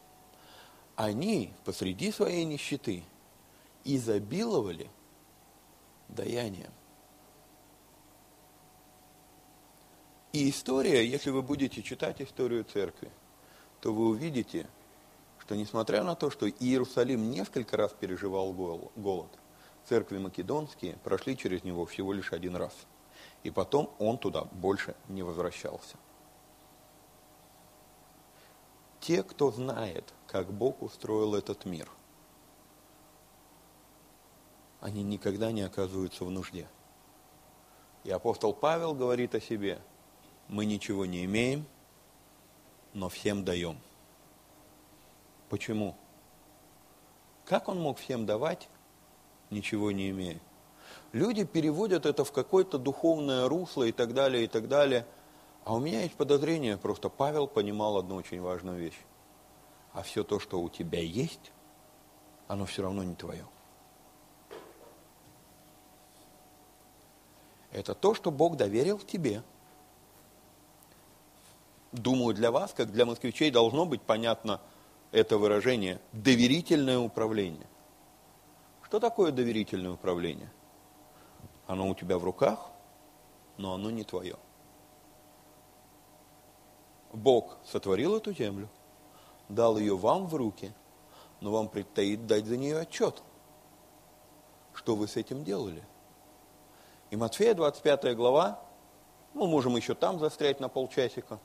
Они посреди своей нищеты изобиловали даянием. И история, если вы будете читать историю церкви, то вы увидите, что несмотря на то, что Иерусалим несколько раз переживал голод, церкви македонские прошли через него всего лишь один раз. И потом он туда больше не возвращался. Те, кто знает, как Бог устроил этот мир, они никогда не оказываются в нужде. И апостол Павел говорит о себе, мы ничего не имеем, но всем даем. Почему? Как он мог всем давать, ничего не имея? Люди переводят это в какое-то духовное русло и так далее, и так далее. А у меня есть подозрение, просто Павел понимал одну очень важную вещь. А все то, что у тебя есть, оно все равно не твое. Это то, что Бог доверил тебе. Думаю, для вас, как для москвичей, должно быть понятно это выражение «доверительное управление». Что такое доверительное управление? Оно у тебя в руках, но оно не твое. Бог сотворил эту землю, дал ее вам в руки, но вам предстоит дать за нее отчет. Что вы с этим делали? И Матфея, 25 глава, мы можем еще там застрять на полчасика.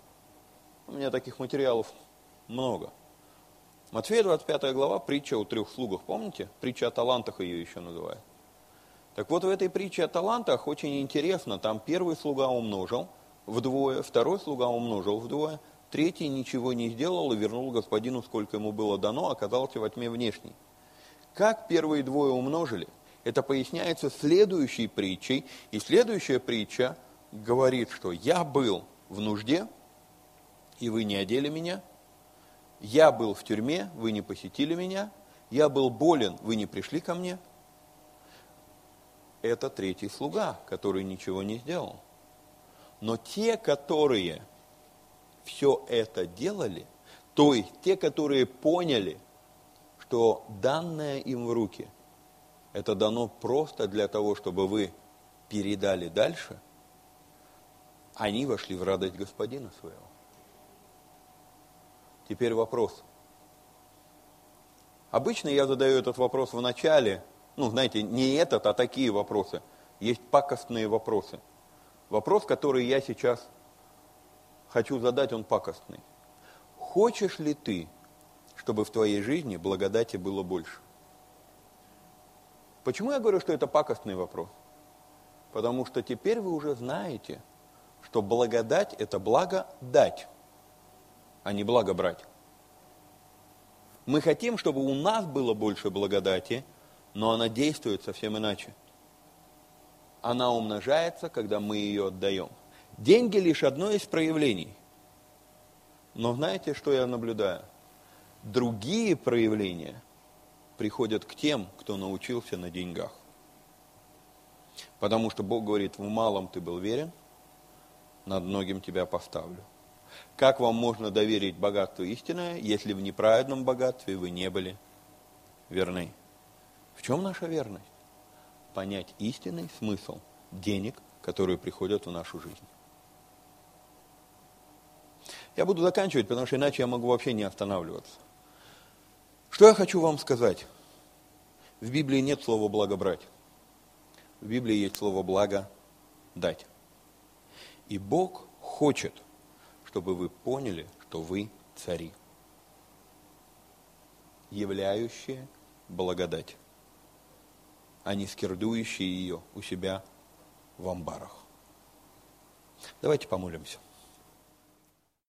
У меня таких материалов много. Матфея, 25 глава, притча о трех слугах, помните? Притча о талантах ее еще называют. Так вот, в этой притче о талантах очень интересно, там первый слуга умножил вдвое, второй слуга умножил вдвое, третий ничего не сделал и вернул господину, сколько ему было дано, оказался во тьме внешней. Как первые двое умножили – это поясняется следующей притчей. И следующая притча говорит, что я был в нужде, и вы не одели меня. Я был в тюрьме, вы не посетили меня. Я был болен, вы не пришли ко мне. Это третий слуга, который ничего не сделал. Но те, которые все это делали, то есть те, которые поняли, что данное им в руки это дано просто для того, чтобы вы передали дальше, они вошли в радость Господина своего. Теперь вопрос. Обычно я задаю этот вопрос в начале, ну, знаете, не этот, а такие вопросы. Есть пакостные вопросы. Вопрос, который я сейчас хочу задать, он пакостный. Хочешь ли ты, чтобы в твоей жизни благодати было больше? Почему я говорю, что это пакостный вопрос? Потому что теперь вы уже знаете, что благодать – это благо дать, а не благо брать. Мы хотим, чтобы у нас было больше благодати, но она действует совсем иначе. Она умножается, когда мы ее отдаем. Деньги лишь одно из проявлений. Но знаете, что я наблюдаю? Другие проявления приходят к тем, кто научился на деньгах. Потому что Бог говорит, в малом ты был верен, над многим тебя поставлю. Как вам можно доверить богатство истинное, если в неправедном богатстве вы не были верны? В чем наша верность? Понять истинный смысл денег, которые приходят в нашу жизнь. Я буду заканчивать, потому что иначе я могу вообще не останавливаться. Что я хочу вам сказать? В Библии нет слова «благо брать». В Библии есть слово «благо дать». И Бог хочет, чтобы вы поняли, что вы цари, являющие благодать, а не скирдующие ее у себя в амбарах. Давайте помолимся.